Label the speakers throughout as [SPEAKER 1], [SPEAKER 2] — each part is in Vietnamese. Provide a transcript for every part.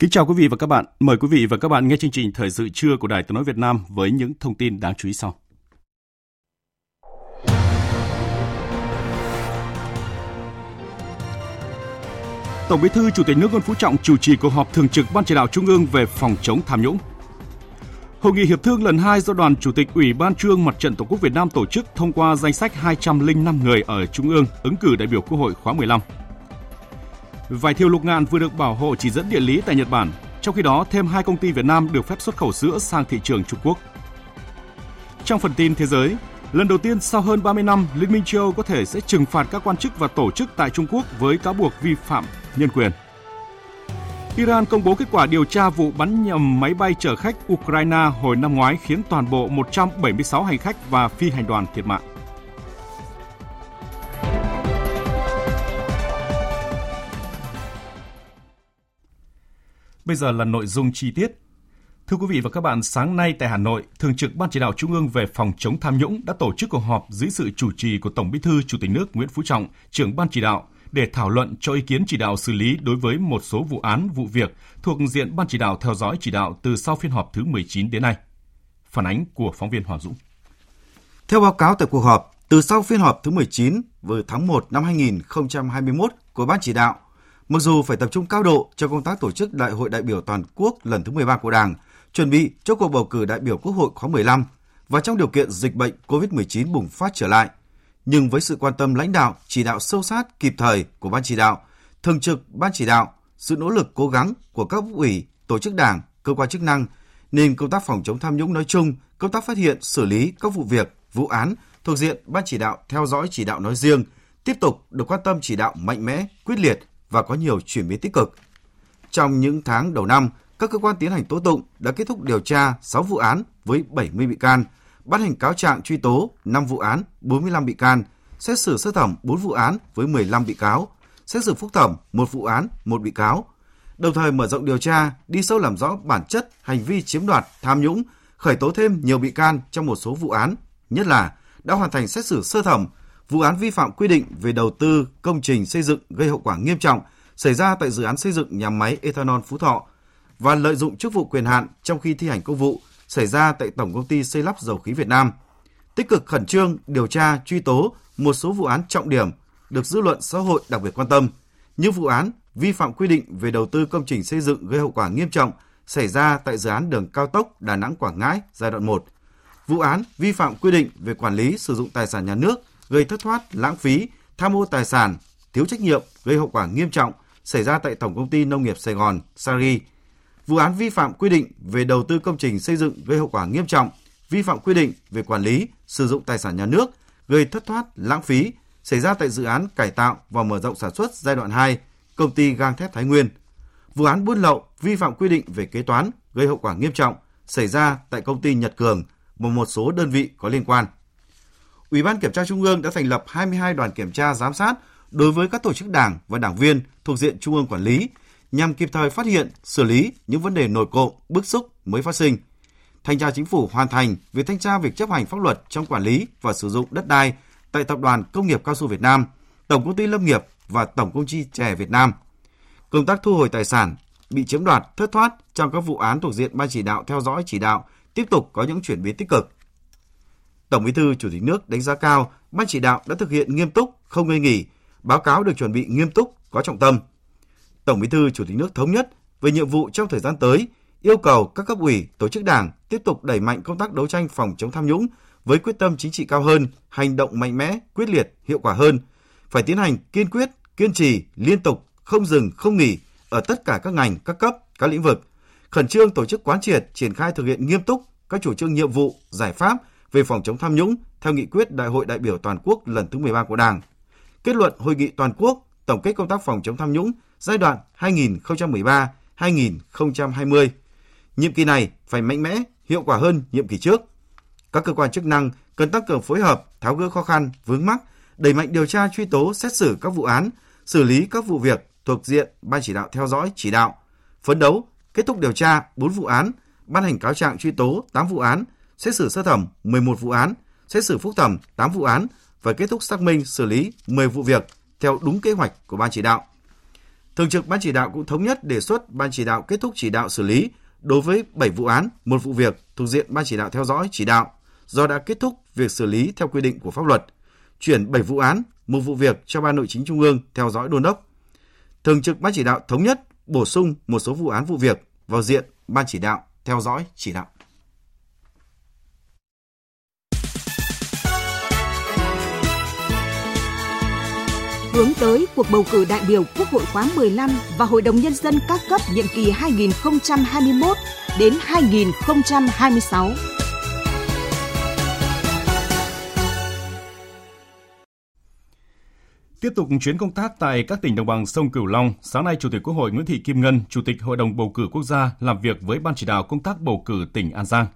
[SPEAKER 1] Kính chào quý vị và các bạn. Mời quý vị và các bạn nghe chương trình Thời sự trưa của Đài Tiếng Nói Việt Nam với những thông tin đáng chú ý sau. Tổng Bí thư, Chủ tịch nước Nguyễn Phú Trọng chủ trì cuộc họp thường trực Ban chỉ đạo Trung ương về phòng chống tham nhũng. Hội nghị hiệp thương lần 2 do Đoàn Chủ tịch Ủy ban Trung Mặt trận Tổ quốc Việt Nam tổ chức thông qua danh sách 205 người ở Trung ương ứng cử đại biểu Quốc hội khóa 15. Vải thiều lục ngạn vừa được bảo hộ chỉ dẫn địa lý tại Nhật Bản, trong khi đó thêm hai công ty Việt Nam được phép xuất khẩu sữa sang thị trường Trung Quốc. Trong phần tin thế giới, lần đầu tiên sau hơn 30 năm, Liên minh châu Âu có thể sẽ trừng phạt các quan chức và tổ chức tại Trung Quốc với cáo buộc vi phạm nhân quyền. Iran công bố kết quả điều tra vụ bắn nhầm máy bay chở khách Ukraine hồi năm ngoái khiến toàn bộ 176 hành khách và phi hành đoàn thiệt mạng. Bây giờ là nội dung chi tiết. Thưa quý vị và các bạn, sáng nay tại Hà Nội, Thường trực Ban chỉ đạo Trung ương về phòng chống tham nhũng đã tổ chức cuộc họp dưới sự chủ trì của Tổng Bí thư Chủ tịch nước Nguyễn Phú Trọng, trưởng Ban chỉ đạo, để thảo luận cho ý kiến chỉ đạo xử lý đối với một số vụ án, vụ việc thuộc diện Ban chỉ đạo theo dõi chỉ đạo từ sau phiên họp thứ 19 đến nay. Phản ánh của phóng viên Hoàng Dũng.
[SPEAKER 2] Theo báo cáo tại cuộc họp, từ sau phiên họp thứ 19 vào tháng 1 năm 2021 của Ban chỉ đạo, Mặc dù phải tập trung cao độ cho công tác tổ chức Đại hội đại biểu toàn quốc lần thứ 13 của Đảng, chuẩn bị cho cuộc bầu cử đại biểu Quốc hội khóa 15 và trong điều kiện dịch bệnh COVID-19 bùng phát trở lại, nhưng với sự quan tâm lãnh đạo, chỉ đạo sâu sát kịp thời của ban chỉ đạo, thường trực ban chỉ đạo, sự nỗ lực cố gắng của các ủy, tổ chức đảng, cơ quan chức năng nên công tác phòng chống tham nhũng nói chung, công tác phát hiện, xử lý các vụ việc, vụ án thuộc diện ban chỉ đạo theo dõi chỉ đạo nói riêng tiếp tục được quan tâm chỉ đạo mạnh mẽ, quyết liệt và có nhiều chuyển biến tích cực. Trong những tháng đầu năm, các cơ quan tiến hành tố tụng đã kết thúc điều tra 6 vụ án với 70 bị can, bắt hành cáo trạng truy tố 5 vụ án, 45 bị can, xét xử sơ thẩm 4 vụ án với 15 bị cáo, xét xử phúc thẩm 1 vụ án, 1 bị cáo. Đồng thời mở rộng điều tra, đi sâu làm rõ bản chất hành vi chiếm đoạt, tham nhũng, khởi tố thêm nhiều bị can trong một số vụ án, nhất là đã hoàn thành xét xử sơ thẩm vụ án vi phạm quy định về đầu tư công trình xây dựng gây hậu quả nghiêm trọng xảy ra tại dự án xây dựng nhà máy ethanol Phú Thọ và lợi dụng chức vụ quyền hạn trong khi thi hành công vụ xảy ra tại Tổng công ty xây lắp dầu khí Việt Nam. Tích cực khẩn trương điều tra truy tố một số vụ án trọng điểm được dư luận xã hội đặc biệt quan tâm, như vụ án vi phạm quy định về đầu tư công trình xây dựng gây hậu quả nghiêm trọng xảy ra tại dự án đường cao tốc Đà Nẵng Quảng Ngãi giai đoạn 1, vụ án vi phạm quy định về quản lý sử dụng tài sản nhà nước gây thất thoát, lãng phí, tham ô tài sản, thiếu trách nhiệm, gây hậu quả nghiêm trọng xảy ra tại Tổng công ty Nông nghiệp Sài Gòn, Sari. Vụ án vi phạm quy định về đầu tư công trình xây dựng gây hậu quả nghiêm trọng, vi phạm quy định về quản lý, sử dụng tài sản nhà nước, gây thất thoát, lãng phí xảy ra tại dự án cải tạo và mở rộng sản xuất giai đoạn 2, công ty gang thép Thái Nguyên. Vụ án buôn lậu, vi phạm quy định về kế toán, gây hậu quả nghiêm trọng xảy ra tại công ty Nhật Cường và một số đơn vị có liên quan. Ủy ban Kiểm tra Trung ương đã thành lập 22 đoàn kiểm tra giám sát đối với các tổ chức đảng và đảng viên thuộc diện Trung ương quản lý nhằm kịp thời phát hiện, xử lý những vấn đề nổi cộm, bức xúc mới phát sinh. Thanh tra Chính phủ hoàn thành việc thanh tra việc chấp hành pháp luật trong quản lý và sử dụng đất đai tại Tập đoàn Công nghiệp Cao su Việt Nam, Tổng công ty Lâm nghiệp và Tổng công ty Chè Việt Nam. Công tác thu hồi tài sản bị chiếm đoạt, thất thoát trong các vụ án thuộc diện ban chỉ đạo theo dõi chỉ đạo tiếp tục có những chuyển biến tích cực. Tổng Bí thư Chủ tịch nước đánh giá cao ban chỉ đạo đã thực hiện nghiêm túc, không ngơi nghỉ, báo cáo được chuẩn bị nghiêm túc, có trọng tâm. Tổng Bí thư Chủ tịch nước thống nhất về nhiệm vụ trong thời gian tới, yêu cầu các cấp ủy, tổ chức đảng tiếp tục đẩy mạnh công tác đấu tranh phòng chống tham nhũng với quyết tâm chính trị cao hơn, hành động mạnh mẽ, quyết liệt, hiệu quả hơn, phải tiến hành kiên quyết kiên trì, liên tục, không dừng, không nghỉ ở tất cả các ngành, các cấp, các lĩnh vực, khẩn trương tổ chức quán triệt, triển khai thực hiện nghiêm túc các chủ trương nhiệm vụ, giải pháp về phòng chống tham nhũng theo nghị quyết Đại hội đại biểu toàn quốc lần thứ 13 của Đảng. Kết luận hội nghị toàn quốc tổng kết công tác phòng chống tham nhũng giai đoạn 2013-2020. Nhiệm kỳ này phải mạnh mẽ, hiệu quả hơn nhiệm kỳ trước. Các cơ quan chức năng cần tăng cường phối hợp, tháo gỡ khó khăn, vướng mắc, đẩy mạnh điều tra truy tố, xét xử các vụ án, xử lý các vụ việc thuộc diện ban chỉ đạo theo dõi, chỉ đạo, phấn đấu kết thúc điều tra 4 vụ án, ban hành cáo trạng truy tố 8 vụ án, xét xử sơ thẩm 11 vụ án, xét xử phúc thẩm 8 vụ án và kết thúc xác minh xử lý 10 vụ việc theo đúng kế hoạch của ban chỉ đạo. Thường trực ban chỉ đạo cũng thống nhất đề xuất ban chỉ đạo kết thúc chỉ đạo xử lý đối với 7 vụ án, một vụ việc thuộc diện ban chỉ đạo theo dõi chỉ đạo do đã kết thúc việc xử lý theo quy định của pháp luật, chuyển 7 vụ án, một vụ việc cho ban nội chính trung ương theo dõi đôn đốc. Thường trực ban chỉ đạo thống nhất bổ sung một số vụ án vụ việc vào diện ban chỉ đạo theo dõi chỉ đạo.
[SPEAKER 3] Hướng tới cuộc bầu cử đại biểu Quốc hội khóa 15 và Hội đồng Nhân dân các cấp nhiệm kỳ 2021 đến 2026.
[SPEAKER 1] Tiếp tục chuyến công tác tại các tỉnh đồng bằng sông Cửu Long, sáng nay Chủ tịch Quốc hội Nguyễn Thị Kim Ngân, Chủ tịch Hội đồng bầu cử quốc gia làm việc với Ban chỉ đạo công tác bầu cử tỉnh An Giang.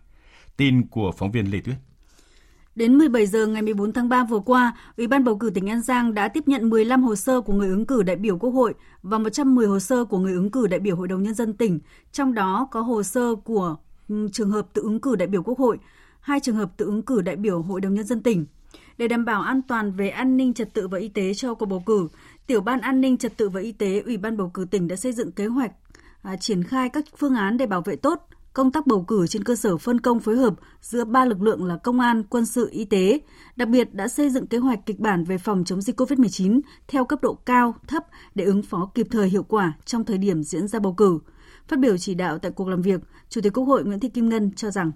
[SPEAKER 1] Tin của phóng viên Lê Tuyết.
[SPEAKER 4] Đến 17 giờ ngày 14 tháng 3 vừa qua, Ủy ban bầu cử tỉnh An Giang đã tiếp nhận 15 hồ sơ của người ứng cử đại biểu Quốc hội và 110 hồ sơ của người ứng cử đại biểu Hội đồng nhân dân tỉnh, trong đó có hồ sơ của ừ, trường hợp tự ứng cử đại biểu Quốc hội, hai trường hợp tự ứng cử đại biểu Hội đồng nhân dân tỉnh. Để đảm bảo an toàn về an ninh trật tự và y tế cho cuộc bầu cử, Tiểu ban An ninh trật tự và y tế Ủy ban bầu cử tỉnh đã xây dựng kế hoạch à, triển khai các phương án để bảo vệ tốt công tác bầu cử trên cơ sở phân công phối hợp giữa ba lực lượng là công an, quân sự, y tế, đặc biệt đã xây dựng kế hoạch kịch bản về phòng chống dịch COVID-19 theo cấp độ cao, thấp để ứng phó kịp thời hiệu quả trong thời điểm diễn ra bầu cử. Phát biểu chỉ đạo tại cuộc làm việc, Chủ tịch Quốc hội Nguyễn Thị Kim Ngân cho rằng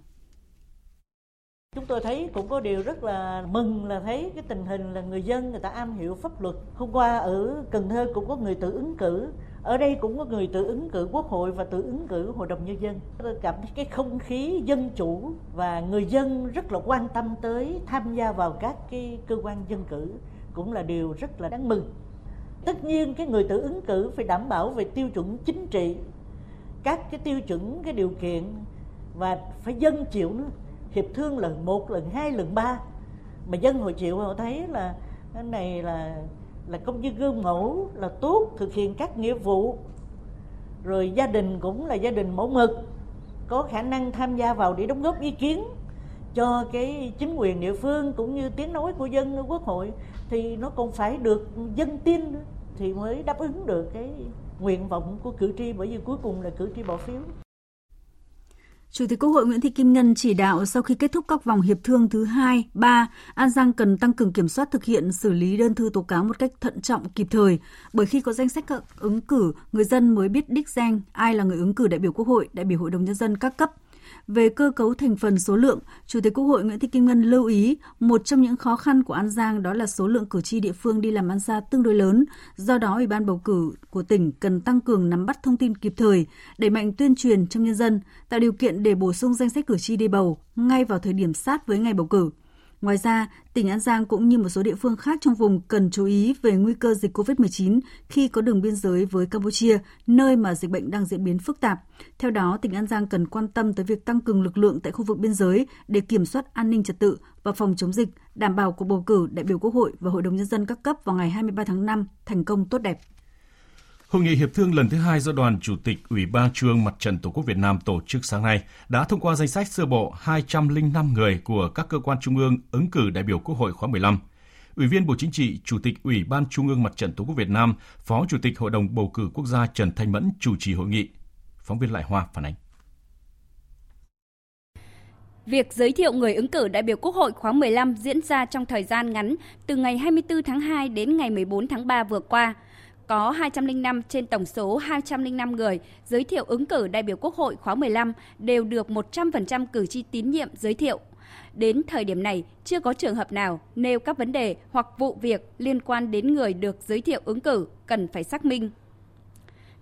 [SPEAKER 5] Chúng tôi thấy cũng có điều rất là mừng là thấy cái tình hình là người dân người ta am hiểu pháp luật. Hôm qua ở Cần Thơ cũng có người tự ứng cử ở đây cũng có người tự ứng cử quốc hội và tự ứng cử hội đồng nhân dân. Tôi cảm thấy cái không khí dân chủ và người dân rất là quan tâm tới tham gia vào các cái cơ quan dân cử cũng là điều rất là đáng mừng. Tất nhiên cái người tự ứng cử phải đảm bảo về tiêu chuẩn chính trị, các cái tiêu chuẩn, cái điều kiện và phải dân chịu nữa hiệp thương lần một, lần hai, lần ba. Mà dân họ chịu họ thấy là cái này là là công dân gương mẫu, là tốt, thực hiện các nghĩa vụ. Rồi gia đình cũng là gia đình mẫu mực, có khả năng tham gia vào để đóng góp ý kiến cho cái chính quyền địa phương cũng như tiếng nói của dân ở quốc hội, thì nó còn phải được dân tin thì mới đáp ứng được cái nguyện vọng của cử tri, bởi vì cuối cùng là cử tri bỏ phiếu.
[SPEAKER 4] Chủ tịch Quốc hội Nguyễn Thị Kim Ngân chỉ đạo sau khi kết thúc các vòng hiệp thương thứ hai, ba, An Giang cần tăng cường kiểm soát thực hiện xử lý đơn thư tố cáo một cách thận trọng kịp thời, bởi khi có danh sách các ứng cử, người dân mới biết đích danh ai là người ứng cử đại biểu Quốc hội, đại biểu Hội đồng nhân dân các cấp – về cơ cấu thành phần số lượng, Chủ tịch Quốc hội Nguyễn Thị Kim Ngân lưu ý một trong những khó khăn của An Giang đó là số lượng cử tri địa phương đi làm ăn xa tương đối lớn. Do đó, Ủy ban bầu cử của tỉnh cần tăng cường nắm bắt thông tin kịp thời, đẩy mạnh tuyên truyền trong nhân dân, tạo điều kiện để bổ sung danh sách cử tri đi bầu ngay vào thời điểm sát với ngày bầu cử. Ngoài ra, tỉnh An Giang cũng như một số địa phương khác trong vùng cần chú ý về nguy cơ dịch COVID-19 khi có đường biên giới với Campuchia, nơi mà dịch bệnh đang diễn biến phức tạp. Theo đó, tỉnh An Giang cần quan tâm tới việc tăng cường lực lượng tại khu vực biên giới để kiểm soát an ninh trật tự và phòng chống dịch, đảm bảo cuộc bầu cử đại biểu Quốc hội và Hội đồng Nhân dân các cấp vào ngày 23 tháng 5 thành công tốt đẹp.
[SPEAKER 1] Hội nghị hiệp thương lần thứ hai do Đoàn Chủ tịch Ủy ban Trung ương Mặt trận Tổ quốc Việt Nam tổ chức sáng nay đã thông qua danh sách sơ bộ 205 người của các cơ quan trung ương ứng cử đại biểu Quốc hội khóa 15. Ủy viên Bộ Chính trị, Chủ tịch Ủy ban Trung ương Mặt trận Tổ quốc Việt Nam, Phó Chủ tịch Hội đồng bầu cử quốc gia Trần Thanh Mẫn chủ trì hội nghị. Phóng viên Lại Hoa phản ánh.
[SPEAKER 6] Việc giới thiệu người ứng cử đại biểu Quốc hội khóa 15 diễn ra trong thời gian ngắn từ ngày 24 tháng 2 đến ngày 14 tháng 3 vừa qua – có 205 trên tổng số 205 người giới thiệu ứng cử đại biểu Quốc hội khóa 15 đều được 100% cử tri tín nhiệm giới thiệu. Đến thời điểm này, chưa có trường hợp nào nêu các vấn đề hoặc vụ việc liên quan đến người được giới thiệu ứng cử cần phải xác minh.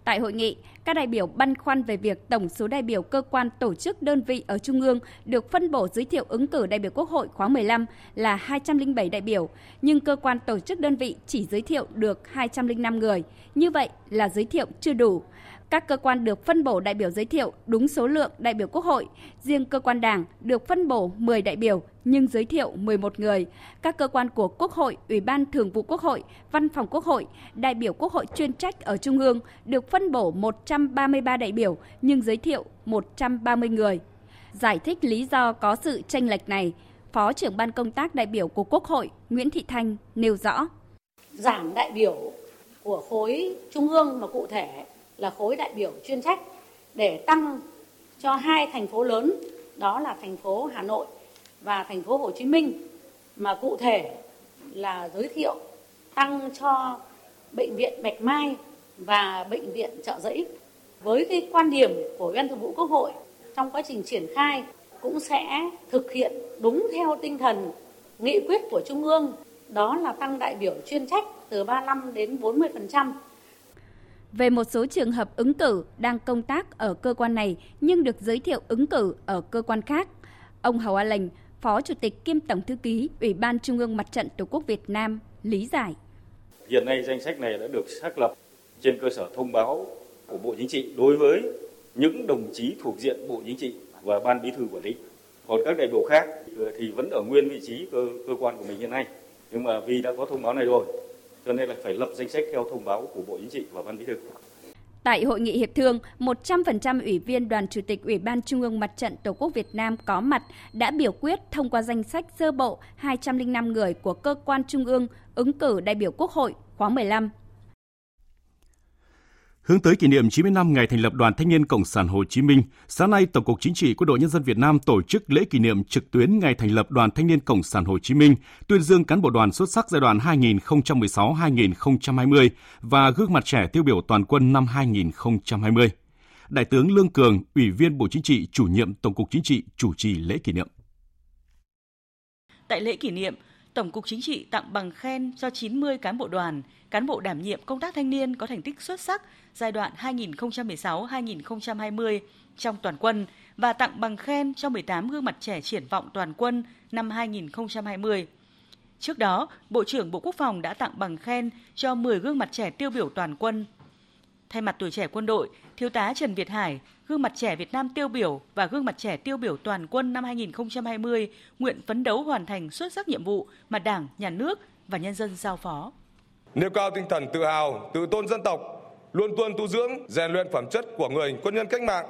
[SPEAKER 6] Tại hội nghị, các đại biểu băn khoăn về việc tổng số đại biểu cơ quan tổ chức đơn vị ở Trung ương được phân bổ giới thiệu ứng cử đại biểu Quốc hội khóa 15 là 207 đại biểu, nhưng cơ quan tổ chức đơn vị chỉ giới thiệu được 205 người. Như vậy là giới thiệu chưa đủ. Các cơ quan được phân bổ đại biểu giới thiệu đúng số lượng đại biểu Quốc hội, riêng cơ quan Đảng được phân bổ 10 đại biểu nhưng giới thiệu 11 người. Các cơ quan của Quốc hội, Ủy ban Thường vụ Quốc hội, Văn phòng Quốc hội, đại biểu Quốc hội chuyên trách ở Trung ương được phân bổ 133 đại biểu nhưng giới thiệu 130 người. Giải thích lý do có sự tranh lệch này, Phó trưởng ban công tác đại biểu của Quốc hội Nguyễn Thị Thanh nêu rõ.
[SPEAKER 7] Giảm đại biểu của khối trung ương mà cụ thể là khối đại biểu chuyên trách để tăng cho hai thành phố lớn, đó là thành phố Hà Nội và thành phố Hồ Chí Minh, mà cụ thể là giới thiệu tăng cho bệnh viện Bạch Mai và bệnh viện Trợ Giấy. Với cái quan điểm của Ủy ban Thường vụ Quốc hội, trong quá trình triển khai cũng sẽ thực hiện đúng theo tinh thần nghị quyết của Trung ương, đó là tăng đại biểu chuyên trách từ 35 đến 40%
[SPEAKER 6] về một số trường hợp ứng cử đang công tác ở cơ quan này nhưng được giới thiệu ứng cử ở cơ quan khác. Ông Hầu A Lệnh, Phó Chủ tịch kiêm Tổng Thư ký Ủy ban Trung ương Mặt trận Tổ quốc Việt Nam lý giải.
[SPEAKER 8] Hiện nay danh sách này đã được xác lập trên cơ sở thông báo của Bộ Chính trị đối với những đồng chí thuộc diện Bộ Chính trị và Ban Bí thư quản lý. Còn các đại biểu khác thì vẫn ở nguyên vị trí cơ, cơ quan của mình hiện nay. Nhưng mà vì đã có thông báo này rồi cho nên là phải lập danh sách theo thông báo của Bộ Chính trị và Ban Bí thư.
[SPEAKER 6] Tại hội nghị hiệp thương, 100% ủy viên Đoàn Chủ tịch Ủy ban Trung ương Mặt trận Tổ quốc Việt Nam có mặt đã biểu quyết thông qua danh sách sơ bộ 205 người của cơ quan trung ương ứng cử đại biểu Quốc hội khóa 15
[SPEAKER 1] Hướng tới kỷ niệm 90 năm ngày thành lập Đoàn Thanh niên Cộng sản Hồ Chí Minh, sáng nay Tổng cục Chính trị Quân đội Nhân dân Việt Nam tổ chức lễ kỷ niệm trực tuyến ngày thành lập Đoàn Thanh niên Cộng sản Hồ Chí Minh, tuyên dương cán bộ đoàn xuất sắc giai đoạn 2016-2020 và gương mặt trẻ tiêu biểu toàn quân năm 2020. Đại tướng Lương Cường, Ủy viên Bộ Chính trị, chủ nhiệm Tổng cục Chính trị chủ trì lễ kỷ niệm.
[SPEAKER 9] Tại lễ kỷ niệm, Tổng cục Chính trị tặng bằng khen cho 90 cán bộ đoàn, cán bộ đảm nhiệm công tác thanh niên có thành tích xuất sắc giai đoạn 2016-2020 trong toàn quân và tặng bằng khen cho 18 gương mặt trẻ triển vọng toàn quân năm 2020. Trước đó, Bộ trưởng Bộ Quốc phòng đã tặng bằng khen cho 10 gương mặt trẻ tiêu biểu toàn quân. Thay mặt tuổi trẻ quân đội, Thiếu tá Trần Việt Hải, gương mặt trẻ Việt Nam tiêu biểu và gương mặt trẻ tiêu biểu toàn quân năm 2020 nguyện phấn đấu hoàn thành xuất sắc nhiệm vụ mà Đảng, Nhà nước và nhân dân giao phó.
[SPEAKER 10] Nêu cao tinh thần tự hào, tự tôn dân tộc, luôn tuân tu dưỡng, rèn luyện phẩm chất của người quân nhân cách mạng,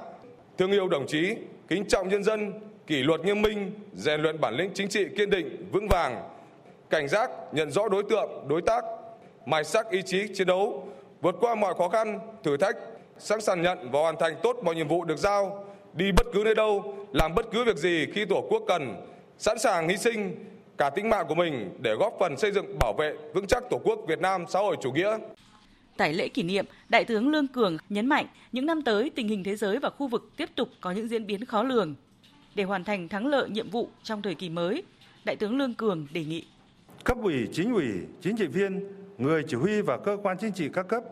[SPEAKER 10] thương yêu đồng chí, kính trọng nhân dân, kỷ luật nghiêm minh, rèn luyện bản lĩnh chính trị kiên định, vững vàng, cảnh giác, nhận rõ đối tượng, đối tác, mài sắc ý chí chiến đấu, vượt qua mọi khó khăn, thử thách, sẵn sàng nhận và hoàn thành tốt mọi nhiệm vụ được giao, đi bất cứ nơi đâu, làm bất cứ việc gì khi Tổ quốc cần, sẵn sàng hy sinh cả tính mạng của mình để góp phần xây dựng bảo vệ vững chắc Tổ quốc Việt Nam xã hội chủ nghĩa.
[SPEAKER 9] Tại lễ kỷ niệm, Đại tướng Lương Cường nhấn mạnh những năm tới tình hình thế giới và khu vực tiếp tục có những diễn biến khó lường. Để hoàn thành thắng lợi nhiệm vụ trong thời kỳ mới, Đại tướng Lương Cường đề nghị
[SPEAKER 11] cấp ủy, chính ủy, chính trị viên, người chỉ huy và cơ quan chính trị các cấp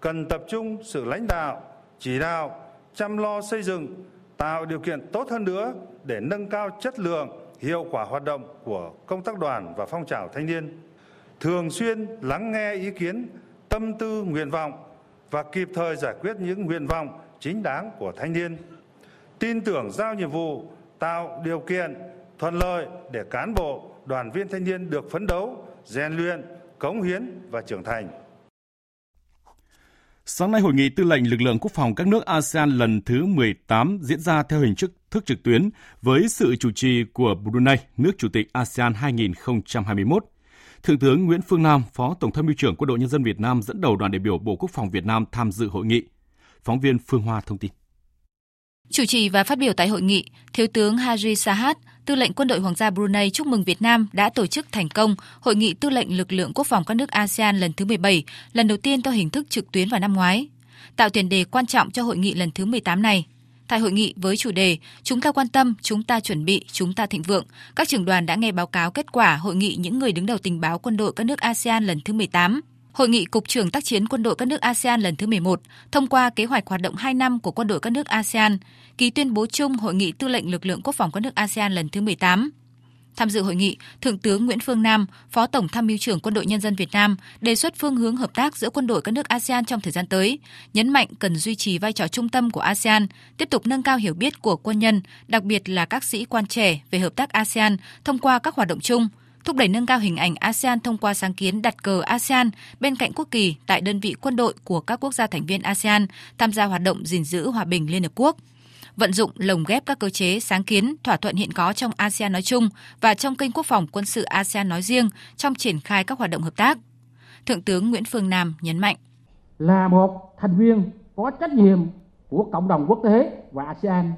[SPEAKER 11] cần tập trung sự lãnh đạo, chỉ đạo, chăm lo xây dựng, tạo điều kiện tốt hơn nữa để nâng cao chất lượng, hiệu quả hoạt động của công tác đoàn và phong trào thanh niên. Thường xuyên lắng nghe ý kiến, tâm tư, nguyện vọng và kịp thời giải quyết những nguyện vọng chính đáng của thanh niên. Tin tưởng giao nhiệm vụ, tạo điều kiện thuận lợi để cán bộ, đoàn viên thanh niên được phấn đấu, rèn luyện, cống hiến và trưởng thành.
[SPEAKER 1] Sáng nay, hội nghị tư lệnh lực lượng quốc phòng các nước ASEAN lần thứ 18 diễn ra theo hình thức trực tuyến với sự chủ trì của Brunei, nước chủ tịch ASEAN 2021. Thượng tướng Nguyễn Phương Nam, Phó Tổng tham mưu trưởng Quân đội Nhân dân Việt Nam dẫn đầu đoàn đại biểu Bộ Quốc phòng Việt Nam tham dự hội nghị. Phóng viên Phương Hoa thông tin.
[SPEAKER 12] Chủ trì và phát biểu tại hội nghị, Thiếu tướng Haji Sahat, Tư lệnh Quân đội Hoàng gia Brunei chúc mừng Việt Nam đã tổ chức thành công Hội nghị Tư lệnh Lực lượng Quốc phòng các nước ASEAN lần thứ 17, lần đầu tiên theo hình thức trực tuyến vào năm ngoái, tạo tiền đề quan trọng cho hội nghị lần thứ 18 này. Tại hội nghị với chủ đề Chúng ta quan tâm, chúng ta chuẩn bị, chúng ta thịnh vượng, các trưởng đoàn đã nghe báo cáo kết quả hội nghị những người đứng đầu tình báo quân đội các nước ASEAN lần thứ 18. Hội nghị Cục trưởng tác chiến quân đội các nước ASEAN lần thứ 11 thông qua kế hoạch hoạt động 2 năm của quân đội các nước ASEAN, ký tuyên bố chung Hội nghị Tư lệnh Lực lượng Quốc phòng các nước ASEAN lần thứ 18. Tham dự hội nghị, Thượng tướng Nguyễn Phương Nam, Phó Tổng Tham mưu trưởng Quân đội Nhân dân Việt Nam đề xuất phương hướng hợp tác giữa quân đội các nước ASEAN trong thời gian tới, nhấn mạnh cần duy trì vai trò trung tâm của ASEAN, tiếp tục nâng cao hiểu biết của quân nhân, đặc biệt là các sĩ quan trẻ về hợp tác ASEAN thông qua các hoạt động chung, thúc đẩy nâng cao hình ảnh ASEAN thông qua sáng kiến đặt cờ ASEAN bên cạnh quốc kỳ tại đơn vị quân đội của các quốc gia thành viên ASEAN tham gia hoạt động gìn giữ hòa bình Liên Hợp Quốc vận dụng lồng ghép các cơ chế sáng kiến, thỏa thuận hiện có trong ASEAN nói chung và trong kênh quốc phòng quân sự ASEAN nói riêng trong triển khai các hoạt động hợp tác. Thượng tướng Nguyễn Phương Nam nhấn mạnh.
[SPEAKER 13] Là một thành viên có trách nhiệm của cộng đồng quốc tế và ASEAN,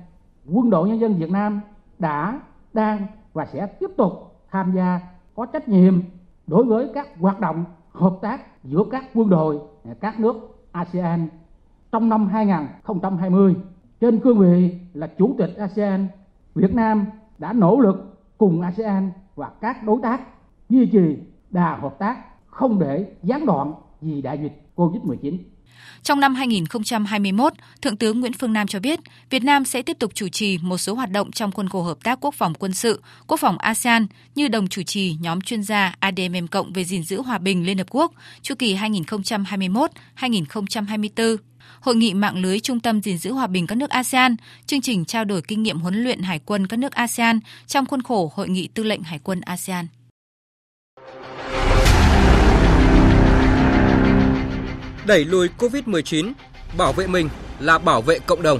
[SPEAKER 13] quân đội nhân dân Việt Nam đã, đang và sẽ tiếp tục tham gia có trách nhiệm đối với các hoạt động hợp tác giữa các quân đội các nước ASEAN trong năm 2020 trên cương vị là chủ tịch ASEAN, Việt Nam đã nỗ lực cùng ASEAN và các đối tác duy trì đà hợp tác không để gián đoạn vì đại dịch COVID-19.
[SPEAKER 12] Trong năm 2021, Thượng tướng Nguyễn Phương Nam cho biết, Việt Nam sẽ tiếp tục chủ trì một số hoạt động trong khuôn khổ hợp tác quốc phòng quân sự, quốc phòng ASEAN như đồng chủ trì nhóm chuyên gia ADMM cộng về gìn giữ hòa bình Liên Hợp Quốc chu kỳ 2021-2024 Hội nghị mạng lưới Trung tâm gìn giữ hòa bình các nước ASEAN, chương trình trao đổi kinh nghiệm huấn luyện hải quân các nước ASEAN trong khuôn khổ Hội nghị Tư lệnh Hải quân ASEAN.
[SPEAKER 14] Đẩy lùi COVID-19, bảo vệ mình là bảo vệ cộng đồng.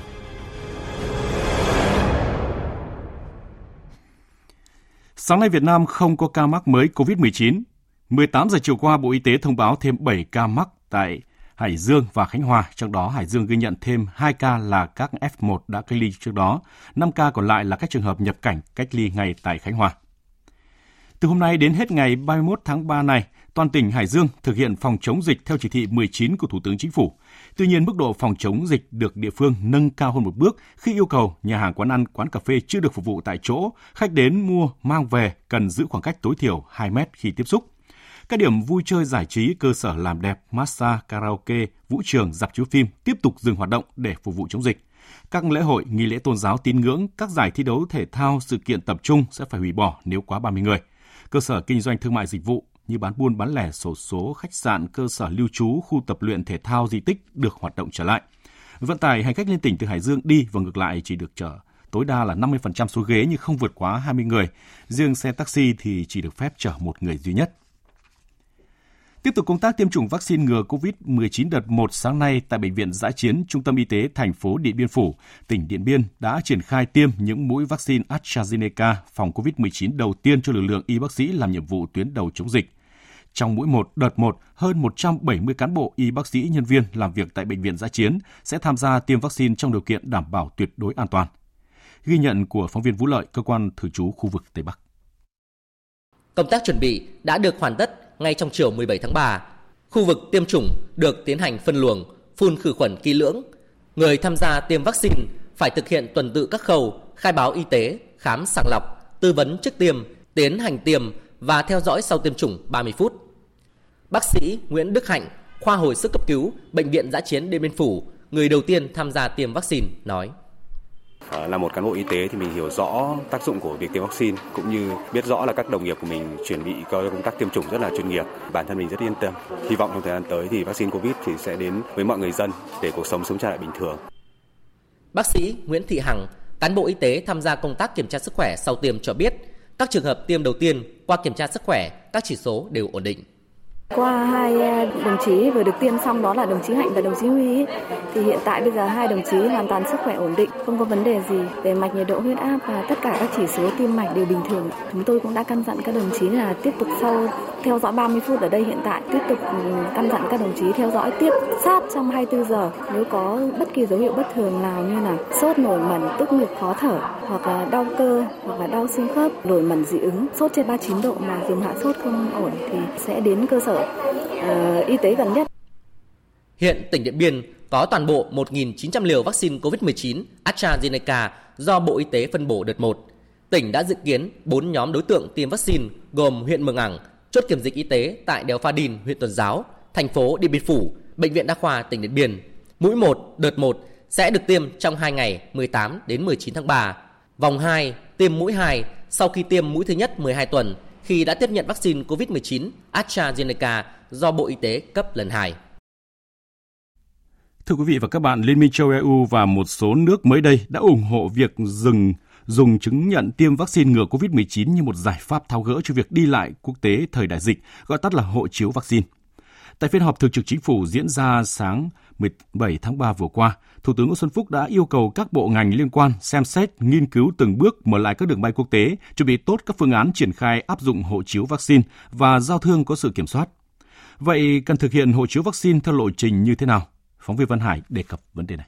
[SPEAKER 1] Sáng nay Việt Nam không có ca mắc mới COVID-19. 18 giờ chiều qua, Bộ Y tế thông báo thêm 7 ca mắc tại Hải Dương và Khánh Hòa, trong đó Hải Dương ghi nhận thêm 2 ca là các F1 đã cách ly trước đó, 5 ca còn lại là các trường hợp nhập cảnh cách ly ngay tại Khánh Hòa. Từ hôm nay đến hết ngày 31 tháng 3 này, toàn tỉnh Hải Dương thực hiện phòng chống dịch theo chỉ thị 19 của Thủ tướng Chính phủ. Tuy nhiên, mức độ phòng chống dịch được địa phương nâng cao hơn một bước khi yêu cầu nhà hàng quán ăn, quán cà phê chưa được phục vụ tại chỗ, khách đến mua mang về cần giữ khoảng cách tối thiểu 2 mét khi tiếp xúc. Các điểm vui chơi giải trí, cơ sở làm đẹp, massage, karaoke, vũ trường, dạp chiếu phim tiếp tục dừng hoạt động để phục vụ chống dịch. Các lễ hội, nghi lễ tôn giáo tín ngưỡng, các giải thi đấu thể thao, sự kiện tập trung sẽ phải hủy bỏ nếu quá 30 người. Cơ sở kinh doanh thương mại dịch vụ như bán buôn bán lẻ, sổ số, khách sạn, cơ sở lưu trú, khu tập luyện thể thao, di tích được hoạt động trở lại. Vận tải hành khách lên tỉnh từ Hải Dương đi và ngược lại chỉ được chở tối đa là 50% số ghế nhưng không vượt quá 20 người. Riêng xe taxi thì chỉ được phép chở một người duy nhất. Tiếp tục công tác tiêm chủng vaccine ngừa COVID-19 đợt 1 sáng nay tại Bệnh viện Giã chiến Trung tâm Y tế thành phố Điện Biên Phủ, tỉnh Điện Biên đã triển khai tiêm những mũi vaccine AstraZeneca phòng COVID-19 đầu tiên cho lực lượng y bác sĩ làm nhiệm vụ tuyến đầu chống dịch. Trong mũi 1, đợt 1, hơn 170 cán bộ y bác sĩ nhân viên làm việc tại Bệnh viện Giã chiến sẽ tham gia tiêm vaccine trong điều kiện đảm bảo tuyệt đối an toàn. Ghi nhận của phóng viên Vũ Lợi, cơ quan thường trú khu vực Tây Bắc.
[SPEAKER 15] Công tác chuẩn bị đã được hoàn tất ngay trong chiều 17 tháng 3. Khu vực tiêm chủng được tiến hành phân luồng, phun khử khuẩn kỹ lưỡng. Người tham gia tiêm vaccine phải thực hiện tuần tự các khâu khai báo y tế, khám sàng lọc, tư vấn trước tiêm, tiến hành tiêm và theo dõi sau tiêm chủng 30 phút. Bác sĩ Nguyễn Đức Hạnh, khoa hồi sức cấp cứu, bệnh viện giã chiến Điện Biên Phủ, người đầu tiên tham gia tiêm vaccine nói:
[SPEAKER 16] Ờ, là một cán bộ y tế thì mình hiểu rõ tác dụng của việc tiêm vaccine cũng như biết rõ là các đồng nghiệp của mình chuẩn bị cho công tác tiêm chủng rất là chuyên nghiệp. Bản thân mình rất yên tâm. Hy vọng trong thời gian tới thì vaccine Covid thì sẽ đến với mọi người dân để cuộc sống sống trở lại bình thường.
[SPEAKER 15] Bác sĩ Nguyễn Thị Hằng, cán bộ y tế tham gia công tác kiểm tra sức khỏe sau tiêm cho biết, các trường hợp tiêm đầu tiên qua kiểm tra sức khỏe, các chỉ số đều ổn định.
[SPEAKER 17] Qua hai à, đồng chí vừa được tiêm xong đó là đồng chí Hạnh và đồng chí Huy thì hiện tại bây giờ hai đồng chí hoàn toàn sức khỏe ổn định, không có vấn đề gì về mạch nhiệt độ huyết áp và tất cả các chỉ số tim mạch đều bình thường. Chúng tôi cũng đã căn dặn các đồng chí là tiếp tục sau theo dõi 30 phút ở đây hiện tại tiếp tục ừ, căn dặn các đồng chí theo dõi tiếp sát trong 24 giờ nếu có bất kỳ dấu hiệu bất thường nào như là sốt nổi mẩn tức ngực khó thở hoặc là đau cơ hoặc là đau xương khớp nổi mẩn dị ứng sốt trên 39 độ mà dùng hạ sốt không ổn thì sẽ đến cơ sở uh, y tế gần nhất.
[SPEAKER 15] Hiện tỉnh Điện Biên có toàn bộ 1.900 liều vaccine COVID-19 AstraZeneca do Bộ Y tế phân bổ đợt 1. Tỉnh đã dự kiến 4 nhóm đối tượng tiêm vaccine gồm huyện Mường Ảng, chốt kiểm dịch y tế tại đèo Pha Đìn, huyện Tuần Giáo, thành phố Điện Biên Phủ, Bệnh viện Đa khoa tỉnh Điện Biên. Mũi 1, đợt 1 sẽ được tiêm trong 2 ngày 18 đến 19 tháng 3. Vòng 2, tiêm mũi 2 sau khi tiêm mũi thứ nhất 12 tuần khi đã tiếp nhận vaccine COVID-19 AstraZeneca do Bộ Y tế cấp lần 2.
[SPEAKER 1] Thưa quý vị và các bạn, Liên minh châu EU và một số nước mới đây đã ủng hộ việc dừng dùng chứng nhận tiêm vaccine ngừa COVID-19 như một giải pháp tháo gỡ cho việc đi lại quốc tế thời đại dịch, gọi tắt là hộ chiếu vaccine. Tại phiên họp thường trực chính phủ diễn ra sáng 17 tháng 3 vừa qua, Thủ tướng Nguyễn Xuân Phúc đã yêu cầu các bộ ngành liên quan xem xét, nghiên cứu từng bước mở lại các đường bay quốc tế, chuẩn bị tốt các phương án triển khai áp dụng hộ chiếu vaccine và giao thương có sự kiểm soát. Vậy cần thực hiện hộ chiếu vaccine theo lộ trình như thế nào? Phóng viên Văn Hải đề cập vấn đề này.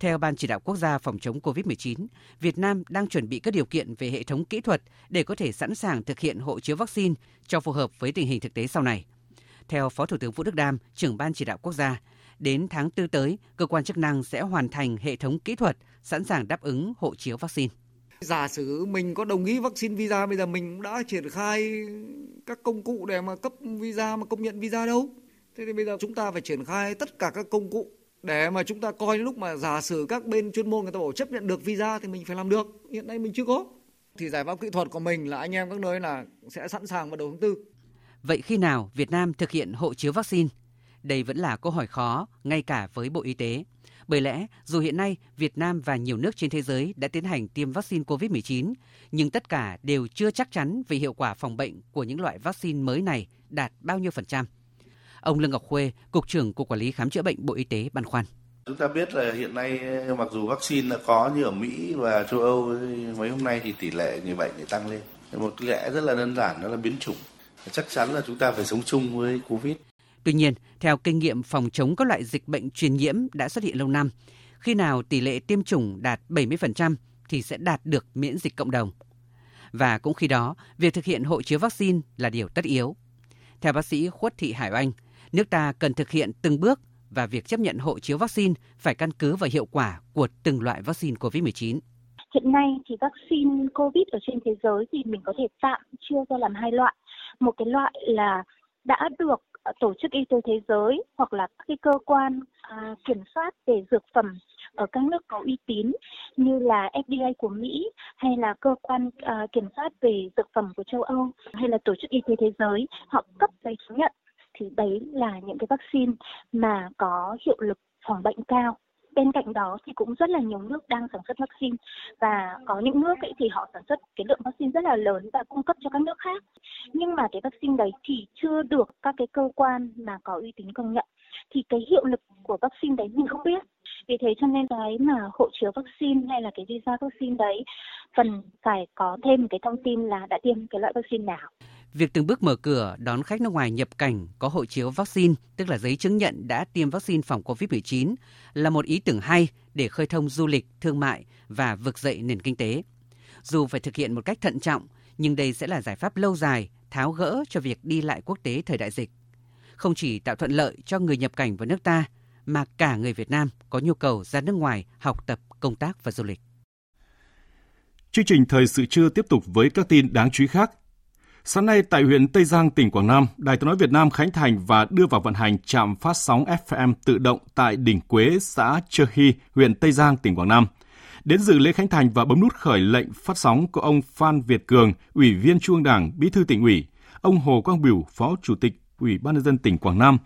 [SPEAKER 18] Theo Ban chỉ đạo quốc gia phòng chống COVID-19, Việt Nam đang chuẩn bị các điều kiện về hệ thống kỹ thuật để có thể sẵn sàng thực hiện hộ chiếu vaccine cho phù hợp với tình hình thực tế sau này. Theo Phó Thủ tướng Vũ Đức Đam, trưởng Ban chỉ đạo quốc gia, đến tháng 4 tới, cơ quan chức năng sẽ hoàn thành hệ thống kỹ thuật sẵn sàng đáp ứng hộ chiếu vaccine.
[SPEAKER 19] Giả sử mình có đồng ý vaccine visa, bây giờ mình cũng đã triển khai các công cụ để mà cấp visa mà công nhận visa đâu. Thế thì bây giờ chúng ta phải triển khai tất cả các công cụ để mà chúng ta coi lúc mà giả sử các bên chuyên môn người ta bảo chấp nhận được visa thì mình phải làm được. Hiện nay mình chưa có. Thì giải pháp kỹ thuật của mình là anh em các nơi là sẽ sẵn sàng vào đầu tháng tư.
[SPEAKER 18] Vậy khi nào Việt Nam thực hiện hộ chiếu vaccine? Đây vẫn là câu hỏi khó, ngay cả với Bộ Y tế. Bởi lẽ, dù hiện nay Việt Nam và nhiều nước trên thế giới đã tiến hành tiêm vaccine COVID-19, nhưng tất cả đều chưa chắc chắn về hiệu quả phòng bệnh của những loại vaccine mới này đạt bao nhiêu phần trăm. Ông Lương Ngọc Khuê, Cục trưởng Cục Quản lý Khám chữa bệnh Bộ Y tế băn khoăn.
[SPEAKER 20] Chúng ta biết là hiện nay eh, mặc dù vaccine đã có như ở Mỹ và châu Âu mấy hôm nay thì tỷ lệ người bệnh thì tăng lên. Một lẽ rất là đơn giản đó là biến chủng. Chắc chắn là chúng ta phải sống chung với Covid.
[SPEAKER 18] Tuy nhiên, theo kinh nghiệm phòng chống các loại dịch bệnh truyền nhiễm đã xuất hiện lâu năm, khi nào tỷ lệ tiêm chủng đạt 70% thì sẽ đạt được miễn dịch cộng đồng. Và cũng khi đó, việc thực hiện hộ chiếu vaccine là điều tất yếu. Theo bác sĩ Khuất Thị Hải Oanh, nước ta cần thực hiện từng bước và việc chấp nhận hộ chiếu vaccine phải căn cứ vào hiệu quả của từng loại vaccine COVID-19.
[SPEAKER 21] Hiện nay thì vaccine COVID ở trên thế giới thì mình có thể tạm chia ra làm hai loại. Một cái loại là đã được ờ, tổ chức y tế thế giới hoặc là các cái cơ quan à, kiểm soát về dược phẩm ở các nước có uy tín như là FDA của Mỹ hay là cơ quan à, kiểm soát về dược phẩm của châu Âu hay là tổ chức y tế thế giới họ cấp giấy chứng nhận thì đấy là những cái vaccine mà có hiệu lực phòng bệnh cao bên cạnh đó thì cũng rất là nhiều nước đang sản xuất vaccine. Và có những nước ấy thì họ sản xuất cái lượng vaccine rất là lớn và cung cấp cho các nước khác. Nhưng mà cái vaccine đấy thì chưa được các cái cơ quan mà có uy tín công nhận. Thì cái hiệu lực của vaccine đấy mình không biết. Vì thế cho nên cái mà hộ chiếu vaccine hay là cái visa vaccine đấy, cần phải có thêm cái thông tin là đã tiêm cái loại vaccine nào.
[SPEAKER 18] Việc từng bước mở cửa đón khách nước ngoài nhập cảnh có hộ chiếu vaccine, tức là giấy chứng nhận đã tiêm vaccine phòng COVID-19, là một ý tưởng hay để khơi thông du lịch, thương mại và vực dậy nền kinh tế. Dù phải thực hiện một cách thận trọng, nhưng đây sẽ là giải pháp lâu dài, tháo gỡ cho việc đi lại quốc tế thời đại dịch. Không chỉ tạo thuận lợi cho người nhập cảnh vào nước ta, mà cả người Việt Nam có nhu cầu ra nước ngoài học tập, công tác và du lịch.
[SPEAKER 1] Chương trình thời sự trưa tiếp tục với các tin đáng chú ý khác. Sáng nay tại huyện Tây Giang, tỉnh Quảng Nam, Đài Tiếng nói Việt Nam khánh thành và đưa vào vận hành trạm phát sóng FM tự động tại đỉnh Quế, xã Chơ Hy, huyện Tây Giang, tỉnh Quảng Nam. Đến dự lễ khánh thành và bấm nút khởi lệnh phát sóng có ông Phan Việt Cường, Ủy viên Trung ương Đảng, Bí thư tỉnh ủy, ông Hồ Quang Biểu, Phó Chủ tịch Ủy ban nhân dân tỉnh Quảng Nam,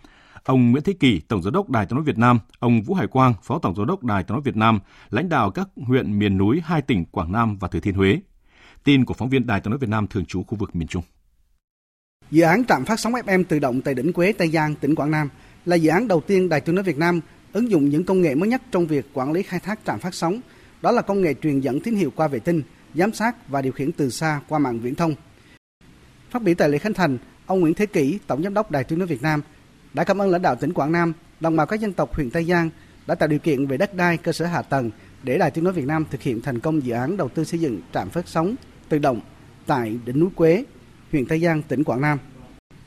[SPEAKER 1] ông Nguyễn Thế Kỳ, Tổng giám đốc Đài Tiếng nói Việt Nam, ông Vũ Hải Quang, Phó Tổng giám đốc Đài Tiếng nói Việt Nam, lãnh đạo các huyện miền núi hai tỉnh Quảng Nam và Thừa Thiên Huế. Tin của phóng viên Đài tiếng nói Việt Nam thường trú khu vực miền Trung.
[SPEAKER 22] Dự án trạm phát sóng FM tự động tại đỉnh Quế, Tây Giang, tỉnh Quảng Nam là dự án đầu tiên Đài tiếng nói Việt Nam ứng dụng những công nghệ mới nhất trong việc quản lý khai thác trạm phát sóng. Đó là công nghệ truyền dẫn tín hiệu qua vệ tinh, giám sát và điều khiển từ xa qua mạng viễn thông. Phát biểu tại lễ khánh thành, ông Nguyễn Thế Kỷ, Tổng giám đốc Đài tiếng nói Việt Nam, đã cảm ơn lãnh đạo tỉnh Quảng Nam, đồng bào các dân tộc huyện Tây Giang đã tạo điều kiện về đất đai, cơ sở hạ tầng để Đài tiếng nói Việt Nam thực hiện thành công dự án đầu tư xây dựng trạm phát sóng tự động tại đỉnh núi Quế, huyện Tây Giang, tỉnh Quảng Nam.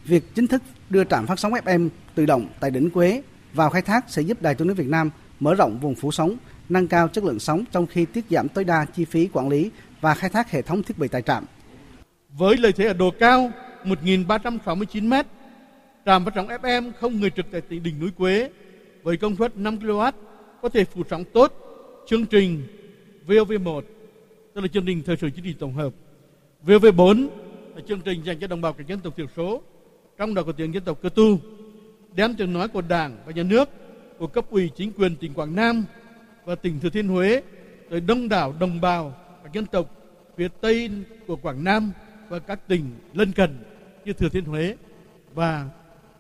[SPEAKER 22] Việc chính thức đưa trạm phát sóng FM tự động tại đỉnh Quế vào khai thác sẽ giúp Đài Tiếng nói Việt Nam mở rộng vùng phủ sóng, nâng cao chất lượng sóng trong khi tiết giảm tối đa chi phí quản lý và khai thác hệ thống thiết bị tại trạm.
[SPEAKER 23] Với lợi thế ở độ cao 1.369 m, trạm phát sóng FM không người trực tại tỉnh đỉnh núi Quế với công suất 5 kW có thể phủ sóng tốt chương trình VOV1 tức là chương trình thời sự chính trị tổng hợp VOV4 là chương trình dành cho đồng bào các dân tộc thiểu số trong đó có tiếng dân tộc cơ tu đem tiếng nói của đảng và nhà nước của cấp ủy chính quyền tỉnh Quảng Nam và tỉnh Thừa Thiên Huế tới đông đảo đồng bào các dân tộc phía Tây của Quảng Nam và các tỉnh lân cận như Thừa Thiên Huế và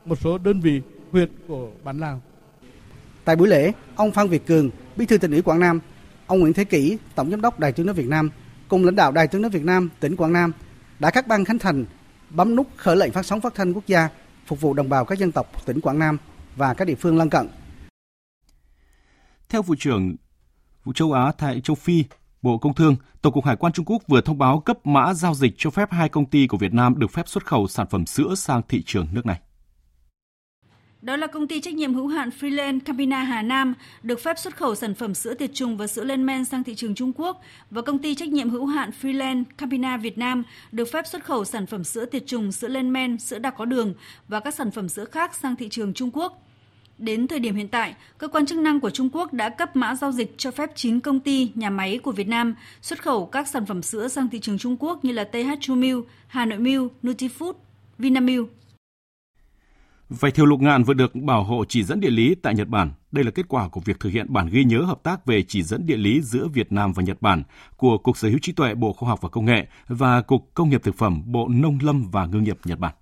[SPEAKER 23] một số đơn vị huyện của bản Lào.
[SPEAKER 22] Tại buổi lễ, ông Phan Việt Cường, Bí thư tỉnh ủy Quảng Nam, ông Nguyễn Thế Kỷ, Tổng giám đốc Đài Tiếng nói Việt Nam cùng lãnh đạo Đài Tiếng nói Việt Nam tỉnh Quảng Nam đã các ban khánh thành, bấm nút khởi lệnh phát sóng phát thanh quốc gia phục vụ đồng bào các dân tộc tỉnh Quảng Nam và các địa phương lân cận.
[SPEAKER 1] Theo vụ trưởng vụ châu Á tại châu Phi, Bộ Công Thương, Tổng cục Hải quan Trung Quốc vừa thông báo cấp mã giao dịch cho phép hai công ty của Việt Nam được phép xuất khẩu sản phẩm sữa sang thị trường nước này.
[SPEAKER 4] Đó là công ty trách nhiệm hữu hạn Freeland Campina Hà Nam được phép xuất khẩu sản phẩm sữa tiệt trùng và sữa lên men sang thị trường Trung Quốc và công ty trách nhiệm hữu hạn Freeland Campina Việt Nam được phép xuất khẩu sản phẩm sữa tiệt trùng, sữa lên men, sữa đặc có đường và các sản phẩm sữa khác sang thị trường Trung Quốc. Đến thời điểm hiện tại, cơ quan chức năng của Trung Quốc đã cấp mã giao dịch cho phép 9 công ty, nhà máy của Việt Nam xuất khẩu các sản phẩm sữa sang thị trường Trung Quốc như là TH Chu Milk, Hà Nội Milk, Nutifood, Vinamilk.
[SPEAKER 1] Vải thiều lục ngạn vừa được bảo hộ chỉ dẫn địa lý tại Nhật Bản. Đây là kết quả của việc thực hiện bản ghi nhớ hợp tác về chỉ dẫn địa lý giữa Việt Nam và Nhật Bản của Cục Sở hữu trí tuệ Bộ Khoa học và Công nghệ và Cục Công nghiệp Thực phẩm Bộ Nông lâm và Ngư nghiệp Nhật Bản.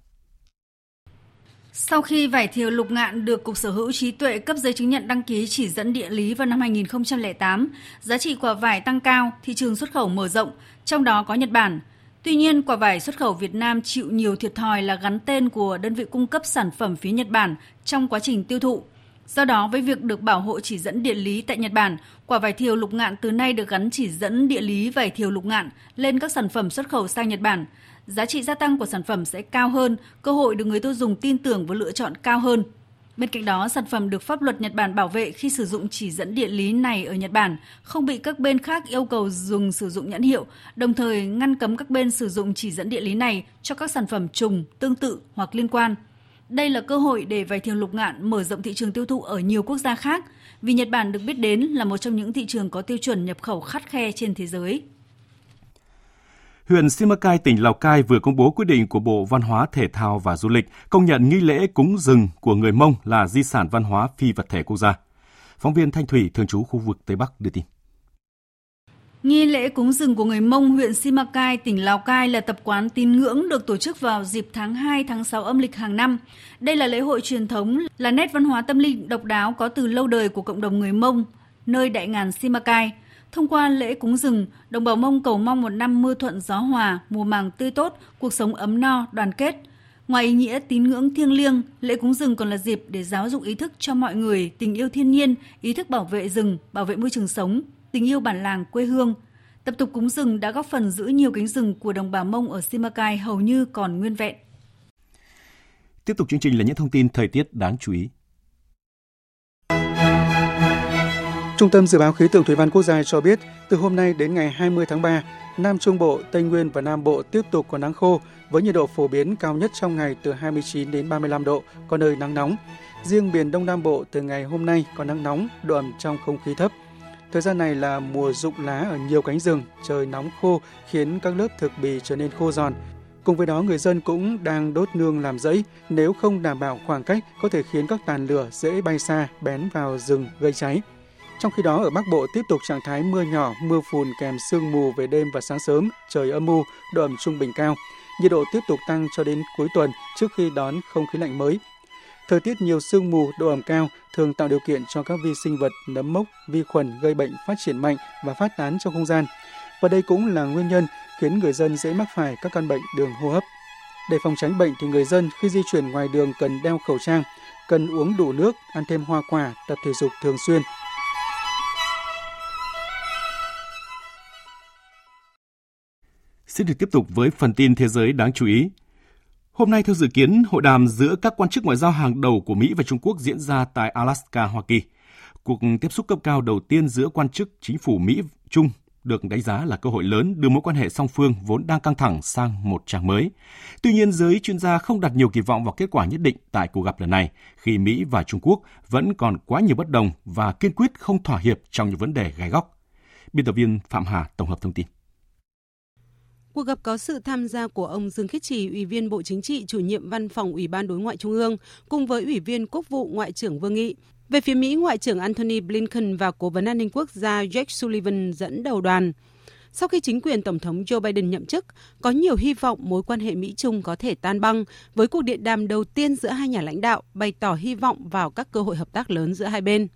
[SPEAKER 4] Sau khi vải thiều lục ngạn được Cục Sở hữu trí tuệ cấp giấy chứng nhận đăng ký chỉ dẫn địa lý vào năm 2008, giá trị quả vải tăng cao, thị trường xuất khẩu mở rộng, trong đó có Nhật Bản – Tuy nhiên, quả vải xuất khẩu Việt Nam chịu nhiều thiệt thòi là gắn tên của đơn vị cung cấp sản phẩm phía Nhật Bản trong quá trình tiêu thụ. Do đó, với việc được bảo hộ chỉ dẫn địa lý tại Nhật Bản, quả vải thiều lục ngạn từ nay được gắn chỉ dẫn địa lý vải thiều lục ngạn lên các sản phẩm xuất khẩu sang Nhật Bản. Giá trị gia tăng của sản phẩm sẽ cao hơn, cơ hội được người tiêu dùng tin tưởng và lựa chọn cao hơn. Bên cạnh đó, sản phẩm được pháp luật Nhật Bản bảo vệ khi sử dụng chỉ dẫn địa lý này ở Nhật Bản, không bị các bên khác yêu cầu dừng sử dụng nhãn hiệu, đồng thời ngăn cấm các bên sử dụng chỉ dẫn địa lý này cho các sản phẩm trùng, tương tự hoặc liên quan. Đây là cơ hội để vải thiều lục ngạn mở rộng thị trường tiêu thụ ở nhiều quốc gia khác, vì Nhật Bản được biết đến là một trong những thị trường có tiêu chuẩn nhập khẩu khắt khe trên thế giới
[SPEAKER 1] huyện Simacai, tỉnh Lào Cai vừa công bố quyết định của Bộ Văn hóa, Thể thao và Du lịch công nhận nghi lễ cúng rừng của người Mông là di sản văn hóa phi vật thể quốc gia. Phóng viên Thanh Thủy, thường trú khu vực Tây Bắc đưa tin.
[SPEAKER 4] Nghi lễ cúng rừng của người Mông huyện Simacai, tỉnh Lào Cai là tập quán tín ngưỡng được tổ chức vào dịp tháng 2, tháng 6 âm lịch hàng năm. Đây là lễ hội truyền thống, là nét văn hóa tâm linh độc đáo có từ lâu đời của cộng đồng người Mông, nơi đại ngàn Simacai – Thông qua lễ cúng rừng, đồng bào Mông cầu mong một năm mưa thuận gió hòa, mùa màng tươi tốt, cuộc sống ấm no, đoàn kết. Ngoài ý nghĩa tín ngưỡng thiêng liêng, lễ cúng rừng còn là dịp để giáo dục ý thức cho mọi người tình yêu thiên nhiên, ý thức bảo vệ rừng, bảo vệ môi trường sống, tình yêu bản làng quê hương. Tập tục cúng rừng đã góp phần giữ nhiều cánh rừng của đồng bào Mông ở Simacai hầu như còn nguyên vẹn.
[SPEAKER 1] Tiếp tục chương trình là những thông tin thời tiết đáng chú ý.
[SPEAKER 24] Trung tâm Dự báo Khí tượng Thủy văn Quốc gia cho biết, từ hôm nay đến ngày 20 tháng 3, Nam Trung Bộ, Tây Nguyên và Nam Bộ tiếp tục có nắng khô với nhiệt độ phổ biến cao nhất trong ngày từ 29 đến 35 độ, có nơi nắng nóng. Riêng miền Đông Nam Bộ từ ngày hôm nay có nắng nóng, độ ẩm trong không khí thấp. Thời gian này là mùa rụng lá ở nhiều cánh rừng, trời nóng khô khiến các lớp thực bì trở nên khô giòn. Cùng với đó, người dân cũng đang đốt nương làm rẫy, nếu không đảm bảo khoảng cách có thể khiến các tàn lửa dễ bay xa, bén vào rừng gây cháy. Trong khi đó, ở Bắc Bộ tiếp tục trạng thái mưa nhỏ, mưa phùn kèm sương mù về đêm và sáng sớm, trời âm u, độ ẩm trung bình cao. Nhiệt độ tiếp tục tăng cho đến cuối tuần trước khi đón không khí lạnh mới. Thời tiết nhiều sương mù, độ ẩm cao thường tạo điều kiện cho các vi sinh vật, nấm mốc, vi khuẩn gây bệnh phát triển mạnh và phát tán trong không gian. Và đây cũng là nguyên nhân khiến người dân dễ mắc phải các căn bệnh đường hô hấp. Để phòng tránh bệnh thì người dân khi di chuyển ngoài đường cần đeo khẩu trang, cần uống đủ nước, ăn thêm hoa quả, tập thể dục thường xuyên
[SPEAKER 1] sẽ được tiếp tục với phần tin thế giới đáng chú ý. Hôm nay theo dự kiến, hội đàm giữa các quan chức ngoại giao hàng đầu của Mỹ và Trung Quốc diễn ra tại Alaska, Hoa Kỳ. Cuộc tiếp xúc cấp cao đầu tiên giữa quan chức chính phủ Mỹ Trung được đánh giá là cơ hội lớn đưa mối quan hệ song phương vốn đang căng thẳng sang một trang mới. Tuy nhiên, giới chuyên gia không đặt nhiều kỳ vọng vào kết quả nhất định tại cuộc gặp lần này, khi Mỹ và Trung Quốc vẫn còn quá nhiều bất đồng và kiên quyết không thỏa hiệp trong những vấn đề gai góc. Biên tập viên Phạm Hà tổng hợp thông tin.
[SPEAKER 25] Cuộc gặp có sự tham gia của ông Dương Khiết Trì, Ủy viên Bộ Chính trị, chủ nhiệm Văn phòng Ủy ban Đối ngoại Trung ương, cùng với Ủy viên Quốc vụ Ngoại trưởng Vương Nghị. Về phía Mỹ, Ngoại trưởng Antony Blinken và Cố vấn an ninh quốc gia Jake Sullivan dẫn đầu đoàn. Sau khi chính quyền Tổng thống Joe Biden nhậm chức, có nhiều hy vọng mối quan hệ Mỹ-Trung có thể tan băng với cuộc điện đàm đầu tiên giữa hai nhà lãnh đạo bày tỏ hy vọng vào các cơ hội hợp tác lớn giữa hai bên.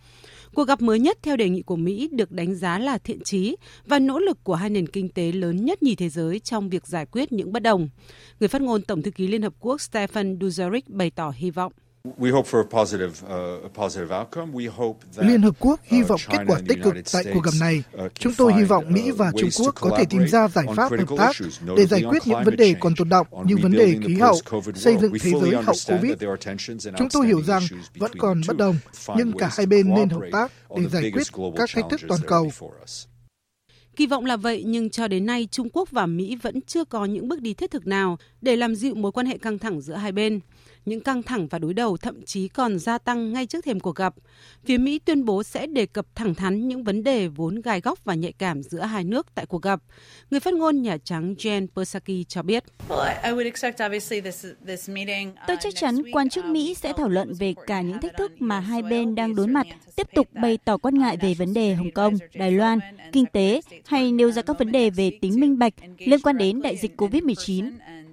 [SPEAKER 25] Cuộc gặp mới nhất theo đề nghị của Mỹ được đánh giá là thiện trí và nỗ lực của hai nền kinh tế lớn nhất nhì thế giới trong việc giải quyết những bất đồng. Người phát ngôn Tổng thư ký Liên Hợp Quốc Stephen Dujarric bày tỏ hy vọng.
[SPEAKER 26] Liên Hợp Quốc hy vọng kết quả tích cực tại cuộc gặp này. Chúng tôi hy vọng Mỹ và Trung Quốc có thể tìm ra giải pháp hợp tác để giải quyết những vấn đề còn tồn động như vấn đề khí hậu, xây dựng thế giới hậu Covid. Chúng tôi hiểu rằng vẫn còn bất đồng, nhưng cả hai bên nên hợp tác để giải quyết các thách thức toàn cầu.
[SPEAKER 25] Kỳ vọng là vậy nhưng cho đến nay Trung Quốc và Mỹ vẫn chưa có những bước đi thiết thực nào để làm dịu mối quan hệ căng thẳng giữa hai bên. Những căng thẳng và đối đầu thậm chí còn gia tăng ngay trước thềm cuộc gặp. Phía Mỹ tuyên bố sẽ đề cập thẳng thắn những vấn đề vốn gai góc và nhạy cảm giữa hai nước tại cuộc gặp. Người phát ngôn Nhà Trắng Jen Psaki cho biết.
[SPEAKER 27] Tôi chắc chắn quan chức Mỹ sẽ thảo luận về cả những thách thức mà hai bên đang đối mặt, tiếp tục bày tỏ quan ngại về vấn đề Hồng Kông, Đài Loan, kinh tế hay nêu ra các vấn đề về tính minh bạch liên quan đến đại dịch COVID-19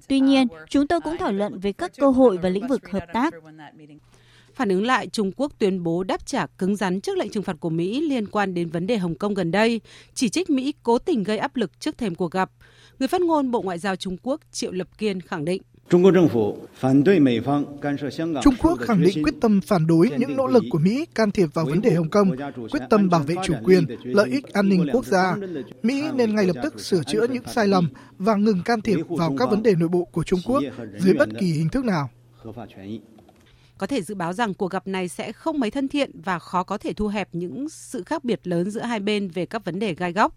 [SPEAKER 27] Tuy nhiên, chúng tôi cũng thảo luận về các cơ hội và lĩnh vực hợp tác.
[SPEAKER 25] Phản ứng lại, Trung Quốc tuyên bố đáp trả cứng rắn trước lệnh trừng phạt của Mỹ liên quan đến vấn đề Hồng Kông gần đây, chỉ trích Mỹ cố tình gây áp lực trước thềm cuộc gặp. Người phát ngôn Bộ Ngoại giao Trung Quốc Triệu Lập Kiên khẳng định.
[SPEAKER 26] Trung Quốc khẳng định quyết tâm phản đối những nỗ lực của Mỹ can thiệp vào vấn đề Hồng Kông, quyết tâm bảo vệ chủ quyền, lợi ích an ninh quốc gia. Mỹ nên ngay lập tức sửa chữa những sai lầm và ngừng can thiệp vào các vấn đề nội bộ của Trung Quốc dưới bất kỳ hình thức nào.
[SPEAKER 25] Có thể dự báo rằng cuộc gặp này sẽ không mấy thân thiện và khó có thể thu hẹp những sự khác biệt lớn giữa hai bên về các vấn đề gai góc.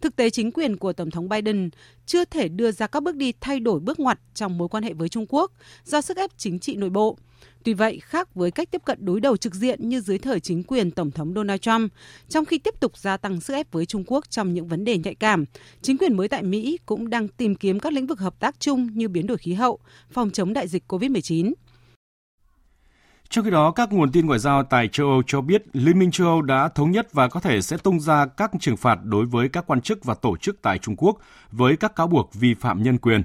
[SPEAKER 25] Thực tế chính quyền của Tổng thống Biden chưa thể đưa ra các bước đi thay đổi bước ngoặt trong mối quan hệ với Trung Quốc do sức ép chính trị nội bộ. Tuy vậy, khác với cách tiếp cận đối đầu trực diện như dưới thời chính quyền Tổng thống Donald Trump, trong khi tiếp tục gia tăng sức ép với Trung Quốc trong những vấn đề nhạy cảm, chính quyền mới tại Mỹ cũng đang tìm kiếm các lĩnh vực hợp tác chung như biến đổi khí hậu, phòng chống đại dịch COVID-19.
[SPEAKER 1] Trong khi đó, các nguồn tin ngoại giao tại châu Âu cho biết Liên minh châu Âu đã thống nhất và có thể sẽ tung ra các trừng phạt đối với các quan chức và tổ chức tại Trung Quốc với các cáo buộc vi phạm nhân quyền.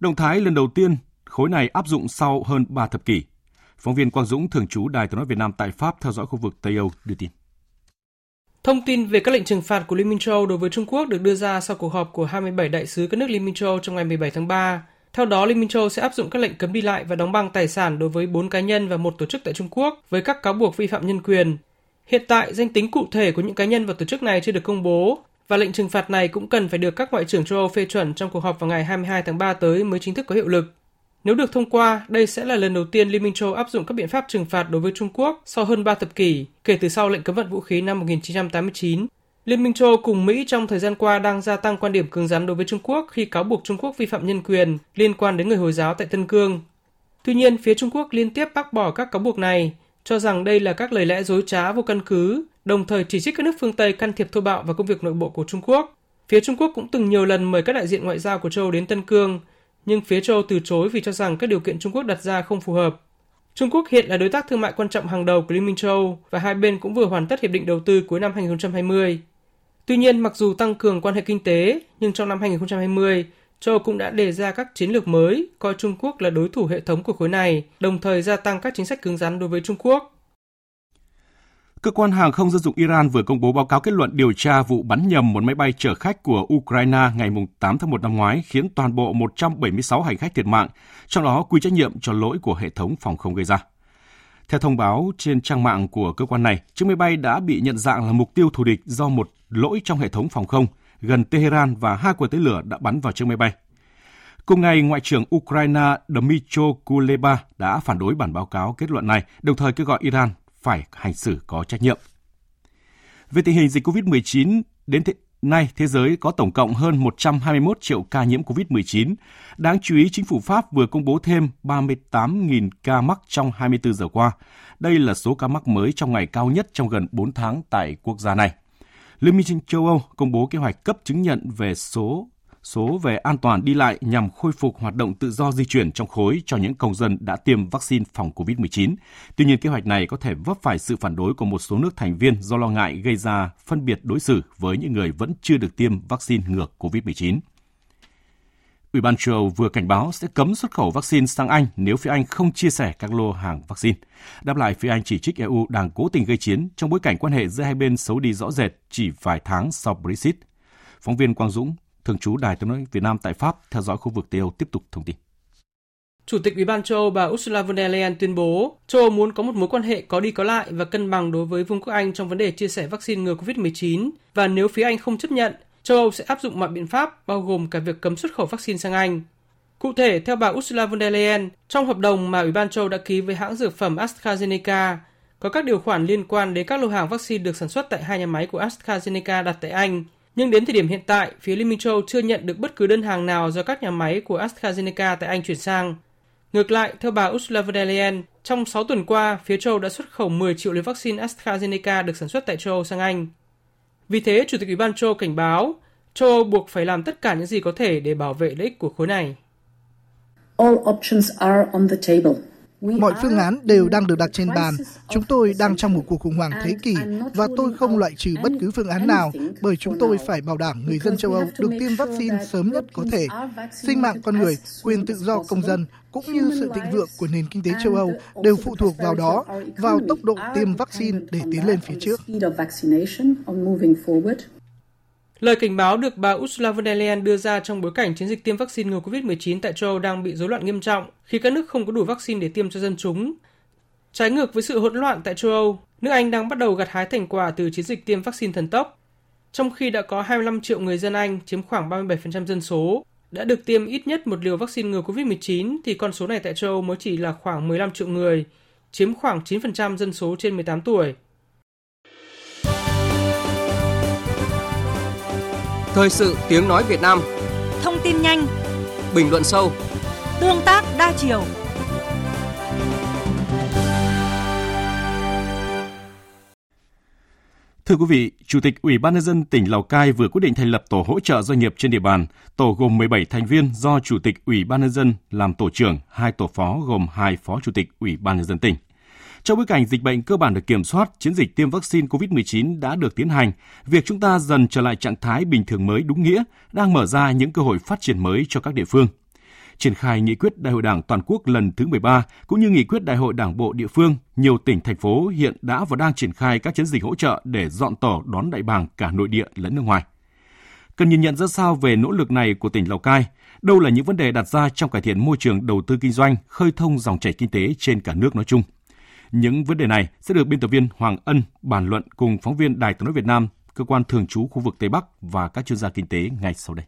[SPEAKER 1] Động thái lần đầu tiên khối này áp dụng sau hơn 3 thập kỷ. Phóng viên Quang Dũng, thường trú Đài tiếng nói Việt Nam tại Pháp theo dõi khu vực Tây Âu đưa tin.
[SPEAKER 28] Thông tin về các lệnh trừng phạt của Liên minh châu Âu đối với Trung Quốc được đưa ra sau cuộc họp của 27 đại sứ các nước Liên minh châu Âu trong ngày 17 tháng 3. Theo đó, Liên minh châu sẽ áp dụng các lệnh cấm đi lại và đóng băng tài sản đối với 4 cá nhân và một tổ chức tại Trung Quốc với các cáo buộc vi phạm nhân quyền. Hiện tại, danh tính cụ thể của những cá nhân và tổ chức này chưa được công bố và lệnh trừng phạt này cũng cần phải được các ngoại trưởng châu Âu phê chuẩn trong cuộc họp vào ngày 22 tháng 3 tới mới chính thức có hiệu lực. Nếu được thông qua, đây sẽ là lần đầu tiên Liên minh châu áp dụng các biện pháp trừng phạt đối với Trung Quốc sau hơn 3 thập kỷ, kể từ sau lệnh cấm vận vũ khí năm 1989 Liên minh châu cùng Mỹ trong thời gian qua đang gia tăng quan điểm cứng rắn đối với Trung Quốc khi cáo buộc Trung Quốc vi phạm nhân quyền liên quan đến người Hồi giáo tại Tân Cương. Tuy nhiên, phía Trung Quốc liên tiếp bác bỏ các cáo buộc này, cho rằng đây là các lời lẽ dối trá vô căn cứ, đồng thời chỉ trích các nước phương Tây can thiệp thô bạo vào công việc nội bộ của Trung Quốc. Phía Trung Quốc cũng từng nhiều lần mời các đại diện ngoại giao của châu đến Tân Cương, nhưng phía châu từ chối vì cho rằng các điều kiện Trung Quốc đặt ra không phù hợp. Trung Quốc hiện là đối tác thương mại quan trọng hàng đầu của Liên minh châu và hai bên cũng vừa hoàn tất hiệp định đầu tư cuối năm 2020. Tuy nhiên, mặc dù tăng cường quan hệ kinh tế, nhưng trong năm 2020, châu cũng đã đề ra các chiến lược mới, coi Trung Quốc là đối thủ hệ thống của khối này, đồng thời gia tăng các chính sách cứng rắn đối với Trung Quốc.
[SPEAKER 1] Cơ quan hàng không dân dụng Iran vừa công bố báo cáo kết luận điều tra vụ bắn nhầm một máy bay chở khách của Ukraine ngày 8 tháng 1 năm ngoái khiến toàn bộ 176 hành khách thiệt mạng, trong đó quy trách nhiệm cho lỗi của hệ thống phòng không gây ra. Theo thông báo trên trang mạng của cơ quan này, chiếc máy bay đã bị nhận dạng là mục tiêu thù địch do một lỗi trong hệ thống phòng không gần Tehran và hai quả tên lửa đã bắn vào chiếc máy bay. Cùng ngày, Ngoại trưởng Ukraine Dmytro Kuleba đã phản đối bản báo cáo kết luận này, đồng thời kêu gọi Iran phải hành xử có trách nhiệm. Về tình hình dịch COVID-19, đến thế, nay thế giới có tổng cộng hơn 121 triệu ca nhiễm COVID-19. Đáng chú ý, chính phủ Pháp vừa công bố thêm 38.000 ca mắc trong 24 giờ qua. Đây là số ca mắc mới trong ngày cao nhất trong gần 4 tháng tại quốc gia này. Liên minh châu Âu công bố kế hoạch cấp chứng nhận về số số về an toàn đi lại nhằm khôi phục hoạt động tự do di chuyển trong khối cho những công dân đã tiêm vaccine phòng COVID-19. Tuy nhiên, kế hoạch này có thể vấp phải sự phản đối của một số nước thành viên do lo ngại gây ra phân biệt đối xử với những người vẫn chưa được tiêm vaccine ngừa COVID-19. Ủy ban châu Âu vừa cảnh báo sẽ cấm xuất khẩu vaccine sang Anh nếu phía Anh không chia sẻ các lô hàng vaccine. Đáp lại, phía Anh chỉ trích EU đang cố tình gây chiến trong bối cảnh quan hệ giữa hai bên xấu đi rõ rệt chỉ vài tháng sau Brexit. Phóng viên Quang Dũng, thường trú Đài tiếng nói Việt Nam tại Pháp theo dõi khu vực Tây Âu tiếp tục thông tin.
[SPEAKER 28] Chủ tịch Ủy ban châu Âu bà Ursula von der Leyen tuyên bố châu Âu muốn có một mối quan hệ có đi có lại và cân bằng đối với Vương quốc Anh trong vấn đề chia sẻ vaccine ngừa COVID-19 và nếu phía Anh không chấp nhận, châu Âu sẽ áp dụng mọi biện pháp bao gồm cả việc cấm xuất khẩu vaccine sang Anh. Cụ thể, theo bà Ursula von der Leyen, trong hợp đồng mà Ủy ban châu đã ký với hãng dược phẩm AstraZeneca, có các điều khoản liên quan đến các lô hàng vaccine được sản xuất tại hai nhà máy của AstraZeneca đặt tại Anh – nhưng đến thời điểm hiện tại, phía Liên minh châu chưa nhận được bất cứ đơn hàng nào do các nhà máy của AstraZeneca tại Anh chuyển sang. Ngược lại, theo bà Ursula von der Leyen, trong 6 tuần qua, phía châu đã xuất khẩu 10 triệu liều vaccine AstraZeneca được sản xuất tại châu sang Anh. Vì thế, Chủ tịch Ủy ban châu cảnh báo, châu Âu buộc phải làm tất cả những gì có thể để bảo vệ lợi ích của khối này.
[SPEAKER 26] All options are on the table. Mọi phương án đều đang được đặt trên bàn. Chúng tôi đang trong một cuộc khủng hoảng thế kỷ và tôi không loại trừ bất cứ phương án nào bởi chúng tôi phải bảo đảm người dân châu Âu được tiêm vaccine sớm nhất có thể. Sinh mạng con người, quyền tự do công dân cũng như sự thịnh vượng của nền kinh tế châu Âu đều phụ thuộc vào đó, vào tốc độ tiêm vaccine để tiến lên phía trước.
[SPEAKER 28] Lời cảnh báo được bà Ursula von der Leyen đưa ra trong bối cảnh chiến dịch tiêm vaccine ngừa COVID-19 tại châu Âu đang bị rối loạn nghiêm trọng khi các nước không có đủ vaccine để tiêm cho dân chúng. Trái ngược với sự hỗn loạn tại châu Âu, nước Anh đang bắt đầu gặt hái thành quả từ chiến dịch tiêm vaccine thần tốc. Trong khi đã có 25 triệu người dân Anh, chiếm khoảng 37% dân số, đã được tiêm ít nhất một liều vaccine ngừa COVID-19 thì con số này tại châu Âu mới chỉ là khoảng 15 triệu người, chiếm khoảng 9% dân số trên 18 tuổi.
[SPEAKER 14] Thời sự tiếng nói Việt Nam
[SPEAKER 29] Thông tin nhanh
[SPEAKER 14] Bình luận sâu
[SPEAKER 29] Tương tác đa chiều
[SPEAKER 1] Thưa quý vị, Chủ tịch Ủy ban nhân dân tỉnh Lào Cai vừa quyết định thành lập tổ hỗ trợ doanh nghiệp trên địa bàn. Tổ gồm 17 thành viên do Chủ tịch Ủy ban nhân dân làm tổ trưởng, hai tổ phó gồm hai phó chủ tịch Ủy ban nhân dân tỉnh. Trong bối cảnh dịch bệnh cơ bản được kiểm soát, chiến dịch tiêm vaccine COVID-19 đã được tiến hành, việc chúng ta dần trở lại trạng thái bình thường mới đúng nghĩa đang mở ra những cơ hội phát triển mới cho các địa phương. Triển khai nghị quyết Đại hội Đảng toàn quốc lần thứ 13 cũng như nghị quyết Đại hội Đảng bộ địa phương, nhiều tỉnh thành phố hiện đã và đang triển khai các chiến dịch hỗ trợ để dọn tổ đón đại bàng cả nội địa lẫn nước ngoài. Cần nhìn nhận ra sao về nỗ lực này của tỉnh Lào Cai, đâu là những vấn đề đặt ra trong cải thiện môi trường đầu tư kinh doanh, khơi thông dòng chảy kinh tế trên cả nước nói chung – những vấn đề này sẽ được biên tập viên Hoàng Ân bàn luận cùng phóng viên Đài tiếng nói Việt Nam, cơ quan thường trú khu vực Tây Bắc và các chuyên gia kinh tế ngay sau đây.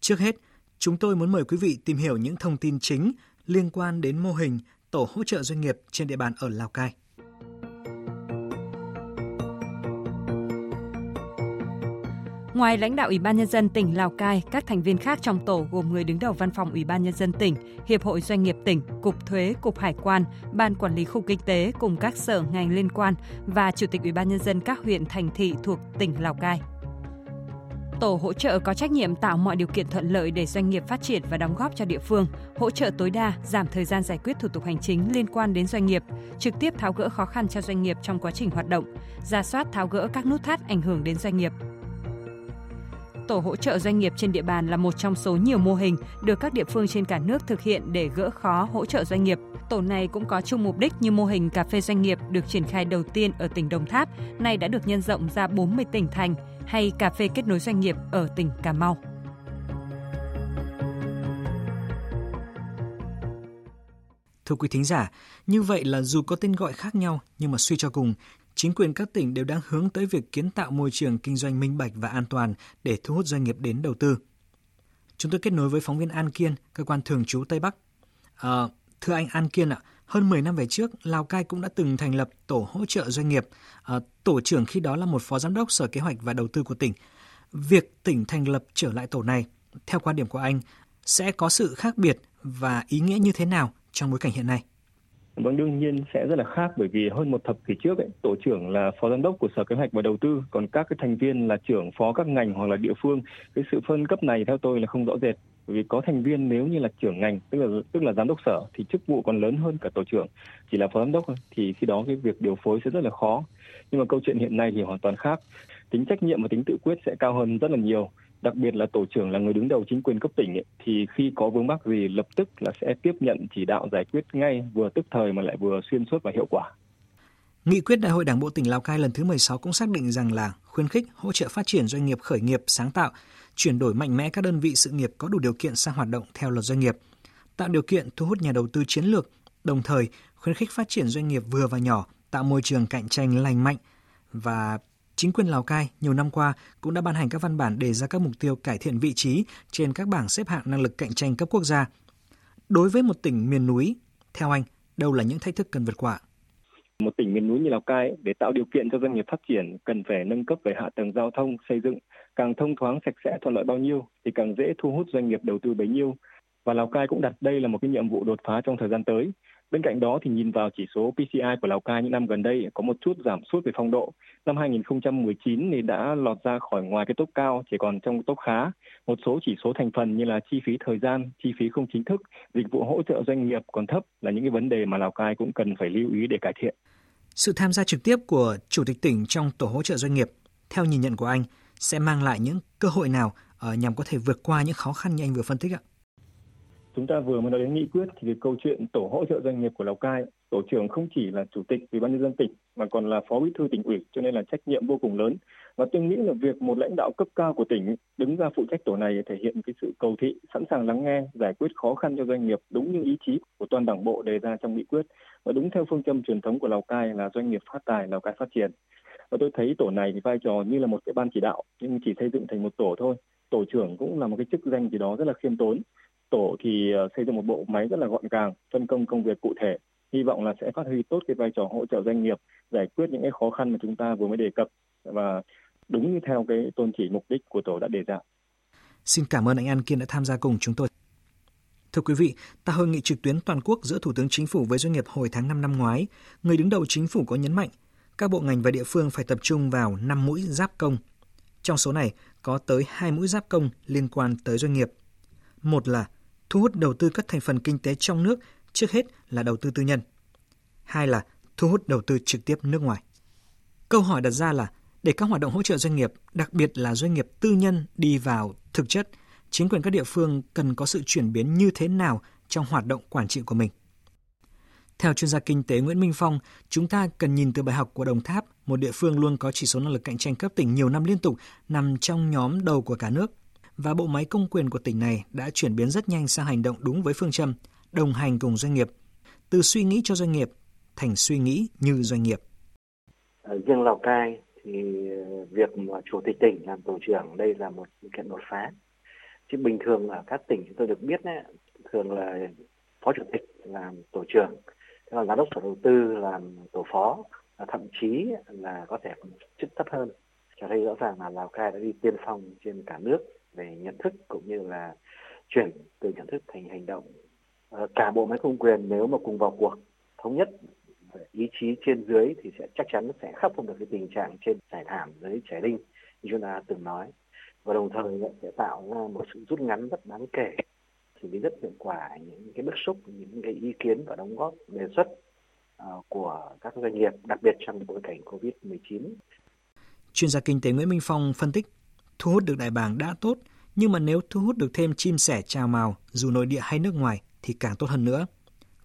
[SPEAKER 30] Trước hết, chúng tôi muốn mời quý vị tìm hiểu những thông tin chính liên quan đến mô hình tổ hỗ trợ doanh nghiệp trên địa bàn ở Lào Cai.
[SPEAKER 31] Ngoài lãnh đạo Ủy ban Nhân dân tỉnh Lào Cai, các thành viên khác trong tổ gồm người đứng đầu Văn phòng Ủy ban Nhân dân tỉnh, Hiệp hội Doanh nghiệp tỉnh, Cục Thuế, Cục Hải quan, Ban Quản lý Khu Kinh tế cùng các sở ngành liên quan và Chủ tịch Ủy ban Nhân dân các huyện, thành thị thuộc tỉnh Lào Cai. Tổ hỗ trợ có trách nhiệm tạo mọi điều kiện thuận lợi để doanh nghiệp phát triển và đóng góp cho địa phương, hỗ trợ tối đa, giảm thời gian giải quyết thủ tục hành chính liên quan đến doanh nghiệp, trực tiếp tháo gỡ khó khăn cho doanh nghiệp trong quá trình hoạt động, ra soát tháo gỡ các nút thắt ảnh hưởng đến doanh nghiệp, tổ hỗ trợ doanh nghiệp trên địa bàn là một trong số nhiều mô hình được các địa phương trên cả nước thực hiện để gỡ khó hỗ trợ doanh nghiệp. Tổ này cũng có chung mục đích như mô hình cà phê doanh nghiệp được triển khai đầu tiên ở tỉnh Đồng Tháp, nay đã được nhân rộng ra 40 tỉnh thành, hay cà phê kết nối doanh nghiệp ở tỉnh Cà Mau.
[SPEAKER 30] Thưa quý thính giả, như vậy là dù có tên gọi khác nhau nhưng mà suy cho cùng, chính quyền các tỉnh đều đang hướng tới việc kiến tạo môi trường kinh doanh minh bạch và an toàn để thu hút doanh nghiệp đến đầu tư. Chúng tôi kết nối với phóng viên An Kiên, cơ quan thường trú Tây Bắc. À, thưa anh An Kiên ạ, hơn 10 năm về trước, Lào Cai cũng đã từng thành lập tổ hỗ trợ doanh nghiệp. À, tổ trưởng khi đó là một phó giám đốc Sở Kế hoạch và Đầu tư của tỉnh. Việc tỉnh thành lập trở lại tổ này, theo quan điểm của anh, sẽ có sự khác biệt và ý nghĩa như thế nào trong bối cảnh hiện nay?
[SPEAKER 32] Vâng, đương nhiên sẽ rất là khác bởi vì hơn một thập kỷ trước ấy, tổ trưởng là phó giám đốc của Sở Kế hoạch và Đầu tư, còn các cái thành viên là trưởng phó các ngành hoặc là địa phương. Cái sự phân cấp này theo tôi là không rõ rệt. Bởi vì có thành viên nếu như là trưởng ngành, tức là tức là giám đốc sở thì chức vụ còn lớn hơn cả tổ trưởng, chỉ là phó giám đốc thôi thì khi đó cái việc điều phối sẽ rất là khó. Nhưng mà câu chuyện hiện nay thì hoàn toàn khác. Tính trách nhiệm và tính tự quyết sẽ cao hơn rất là nhiều đặc biệt là tổ trưởng là người đứng đầu chính quyền cấp tỉnh ấy, thì khi có vướng mắc gì lập tức là sẽ tiếp nhận chỉ đạo giải quyết ngay vừa tức thời mà lại vừa xuyên suốt và hiệu quả.
[SPEAKER 30] Nghị quyết Đại hội Đảng bộ tỉnh Lào Cai lần thứ 16 cũng xác định rằng là khuyến khích hỗ trợ phát triển doanh nghiệp khởi nghiệp sáng tạo, chuyển đổi mạnh mẽ các đơn vị sự nghiệp có đủ điều kiện sang hoạt động theo luật doanh nghiệp, tạo điều kiện thu hút nhà đầu tư chiến lược, đồng thời khuyến khích phát triển doanh nghiệp vừa và nhỏ, tạo môi trường cạnh tranh lành mạnh và Chính quyền Lào Cai nhiều năm qua cũng đã ban hành các văn bản đề ra các mục tiêu cải thiện vị trí trên các bảng xếp hạng năng lực cạnh tranh cấp quốc gia. Đối với một tỉnh miền núi, theo anh, đâu là những thách thức cần vượt qua?
[SPEAKER 32] Một tỉnh miền núi như Lào Cai để tạo điều kiện cho doanh nghiệp phát triển cần phải nâng cấp về hạ tầng giao thông, xây dựng càng thông thoáng sạch sẽ thuận lợi bao nhiêu thì càng dễ thu hút doanh nghiệp đầu tư bấy nhiêu. Và Lào Cai cũng đặt đây là một cái nhiệm vụ đột phá trong thời gian tới. Bên cạnh đó thì nhìn vào chỉ số PCI của Lào Cai những năm gần đây có một chút giảm sút về phong độ. Năm 2019 thì đã lọt ra khỏi ngoài cái top cao, chỉ còn trong top khá. Một số chỉ số thành phần như là chi phí thời gian, chi phí không chính thức, dịch vụ hỗ trợ doanh nghiệp còn thấp là những cái vấn đề mà Lào Cai cũng cần phải lưu ý để cải thiện.
[SPEAKER 30] Sự tham gia trực tiếp của Chủ tịch tỉnh trong tổ hỗ trợ doanh nghiệp, theo nhìn nhận của anh, sẽ mang lại những cơ hội nào ờ, nhằm có thể vượt qua những khó khăn như anh vừa phân tích ạ?
[SPEAKER 32] Chúng ta vừa mới nói đến nghị quyết thì cái câu chuyện tổ hỗ trợ doanh nghiệp của Lào Cai, tổ trưởng không chỉ là chủ tịch ủy ban nhân dân tỉnh mà còn là phó bí thư tỉnh ủy cho nên là trách nhiệm vô cùng lớn. Và tôi nghĩ là việc một lãnh đạo cấp cao của tỉnh đứng ra phụ trách tổ này thể hiện cái sự cầu thị, sẵn sàng lắng nghe, giải quyết khó khăn cho doanh nghiệp đúng như ý chí của toàn đảng bộ đề ra trong nghị quyết và đúng theo phương châm truyền thống của Lào Cai là doanh nghiệp phát tài, Lào Cai phát triển. Và tôi thấy tổ này thì vai trò như là một cái ban chỉ đạo nhưng chỉ xây dựng thành một tổ thôi. Tổ trưởng cũng là một cái chức danh gì đó rất là khiêm tốn tổ thì ờ, xây dựng một bộ máy rất là gọn gàng, phân công công việc cụ thể. Hy vọng là sẽ phát huy tốt cái vai trò hỗ trợ doanh nghiệp, giải quyết những cái khó khăn mà chúng ta vừa mới đề cập và đúng như theo cái tôn chỉ mục đích của tổ đã đề ra.
[SPEAKER 30] Xin cảm ơn anh An Kiên đã tham gia cùng chúng tôi. Thưa quý vị, tại hội nghị trực tuyến toàn quốc giữa Thủ tướng Chính phủ với doanh nghiệp hồi tháng 5 năm ngoái, người đứng đầu chính phủ có nhấn mạnh các bộ ngành và địa phương phải tập trung vào 5 mũi giáp công. Trong số này có tới 2 mũi giáp công liên quan tới doanh nghiệp. Một là thu hút đầu tư các thành phần kinh tế trong nước, trước hết là đầu tư tư nhân. Hai là thu hút đầu tư trực tiếp nước ngoài. Câu hỏi đặt ra là để các hoạt động hỗ trợ doanh nghiệp, đặc biệt là doanh nghiệp tư nhân đi vào thực chất, chính quyền các địa phương cần có sự chuyển biến như thế nào trong hoạt động quản trị của mình. Theo chuyên gia kinh tế Nguyễn Minh Phong, chúng ta cần nhìn từ bài học của Đồng Tháp, một địa phương luôn có chỉ số năng lực cạnh tranh cấp tỉnh nhiều năm liên tục, nằm trong nhóm đầu của cả nước và bộ máy công quyền của tỉnh này đã chuyển biến rất nhanh sang hành động đúng với phương châm đồng hành cùng doanh nghiệp, từ suy nghĩ cho doanh nghiệp thành suy nghĩ như doanh nghiệp.
[SPEAKER 33] Ở riêng Lào Cai thì ờ, việc mà chủ tịch tỉnh làm tổ trưởng đây là một kiện đột phá. Chứ bình thường ở các tỉnh chúng tôi được biết ấy, thường là phó chủ tịch làm tổ trưởng, thế còn giám đốc sở đầu tư làm tổ phó, thậm chí là có thể chức thấp hơn cho thấy rõ ràng là Lào Cai đã đi tiên phong trên cả nước về nhận thức cũng như là chuyển từ nhận thức thành hành động. Ờ, cả bộ máy công quyền nếu mà cùng vào cuộc thống nhất ý chí trên dưới thì sẽ chắc chắn sẽ khắc phục được cái tình trạng trên trải thảm dưới trải đinh, như chúng ta từng nói. Và đồng thời sẽ tạo ra một sự rút ngắn rất đáng kể, xử lý rất hiệu quả những cái bức xúc, những cái ý kiến và đóng góp, đề xuất ờ, của các doanh nghiệp, đặc biệt trong bối cảnh covid 19
[SPEAKER 30] chuyên gia kinh tế Nguyễn Minh Phong phân tích. Thu hút được đại bàng đã tốt, nhưng mà nếu thu hút được thêm chim sẻ chào màu, dù nội địa hay nước ngoài, thì càng tốt hơn nữa.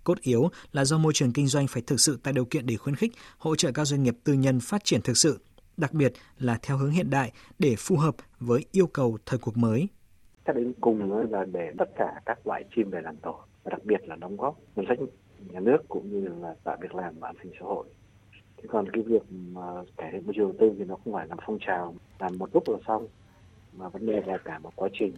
[SPEAKER 30] Cốt yếu là do môi trường kinh doanh phải thực sự tạo điều kiện để khuyến khích, hỗ trợ các doanh nghiệp tư nhân phát triển thực sự, đặc biệt là theo hướng hiện đại để phù hợp với yêu cầu thời cuộc mới.
[SPEAKER 33] Các đến cùng là để tất cả các loại chim về làm tổ, và đặc biệt là đóng góp ngân sách nhà nước cũng như là tạo việc làm và an sinh xã hội. Thế còn cái việc mà cải thiện môi trường đầu tư thì nó không phải là phong trào làm một lúc là xong mà vấn đề là cả một quá trình.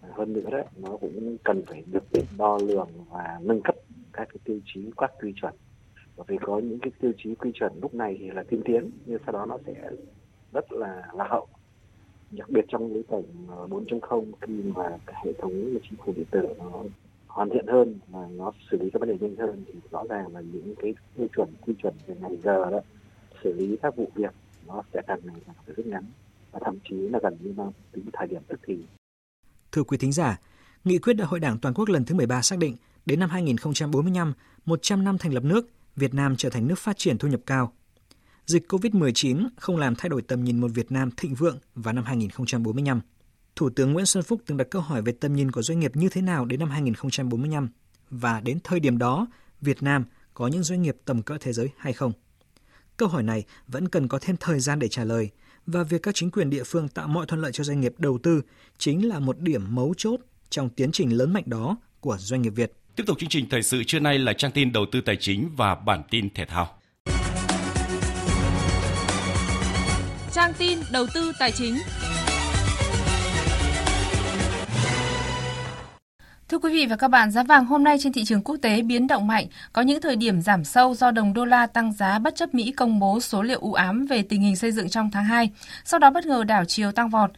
[SPEAKER 33] Hơn nữa đấy nó cũng cần phải được đo lường và nâng cấp các cái tiêu chí, các quy chuẩn. Bởi vì có những cái tiêu chí, quy chuẩn lúc này thì là tiên tiến, nhưng sau đó nó sẽ rất là lạc hậu. Đặc biệt trong bối cảnh ờ, 4.0 khi mà cái hệ thống chính phủ điện tử nó hoàn thiện hơn và nó xử lý các vấn đề nhanh hơn thì rõ ràng là những cái tiêu chuẩn, quy chuẩn về ngày giờ đó, xử lý các vụ việc nó sẽ càng ngày càng phải rút ngắn và thậm chí là gần như là tính thời điểm tức thì.
[SPEAKER 30] Thưa quý thính giả, Nghị quyết Đại hội Đảng toàn quốc lần thứ 13 xác định đến năm 2045, 100 năm thành lập nước, Việt Nam trở thành nước phát triển thu nhập cao. Dịch COVID-19 không làm thay đổi tầm nhìn một Việt Nam thịnh vượng vào năm 2045. Thủ tướng Nguyễn Xuân Phúc từng đặt câu hỏi về tầm nhìn của doanh nghiệp như thế nào đến năm 2045 và đến thời điểm đó, Việt Nam có những doanh nghiệp tầm cỡ thế giới hay không? Câu hỏi này vẫn cần có thêm thời gian để trả lời và việc các chính quyền địa phương tạo mọi thuận lợi cho doanh nghiệp đầu tư chính là một điểm mấu chốt trong tiến trình lớn mạnh đó của doanh nghiệp Việt.
[SPEAKER 1] Tiếp tục chương trình thời sự trưa nay là trang tin đầu tư tài chính và bản tin thể thao.
[SPEAKER 34] Trang tin đầu tư tài chính. Thưa quý vị và các bạn, giá vàng hôm nay trên thị trường quốc tế biến động mạnh, có những thời điểm giảm sâu do đồng đô la tăng giá bất chấp Mỹ công bố số liệu u ám về tình hình xây dựng trong tháng 2, sau đó bất ngờ đảo chiều tăng vọt.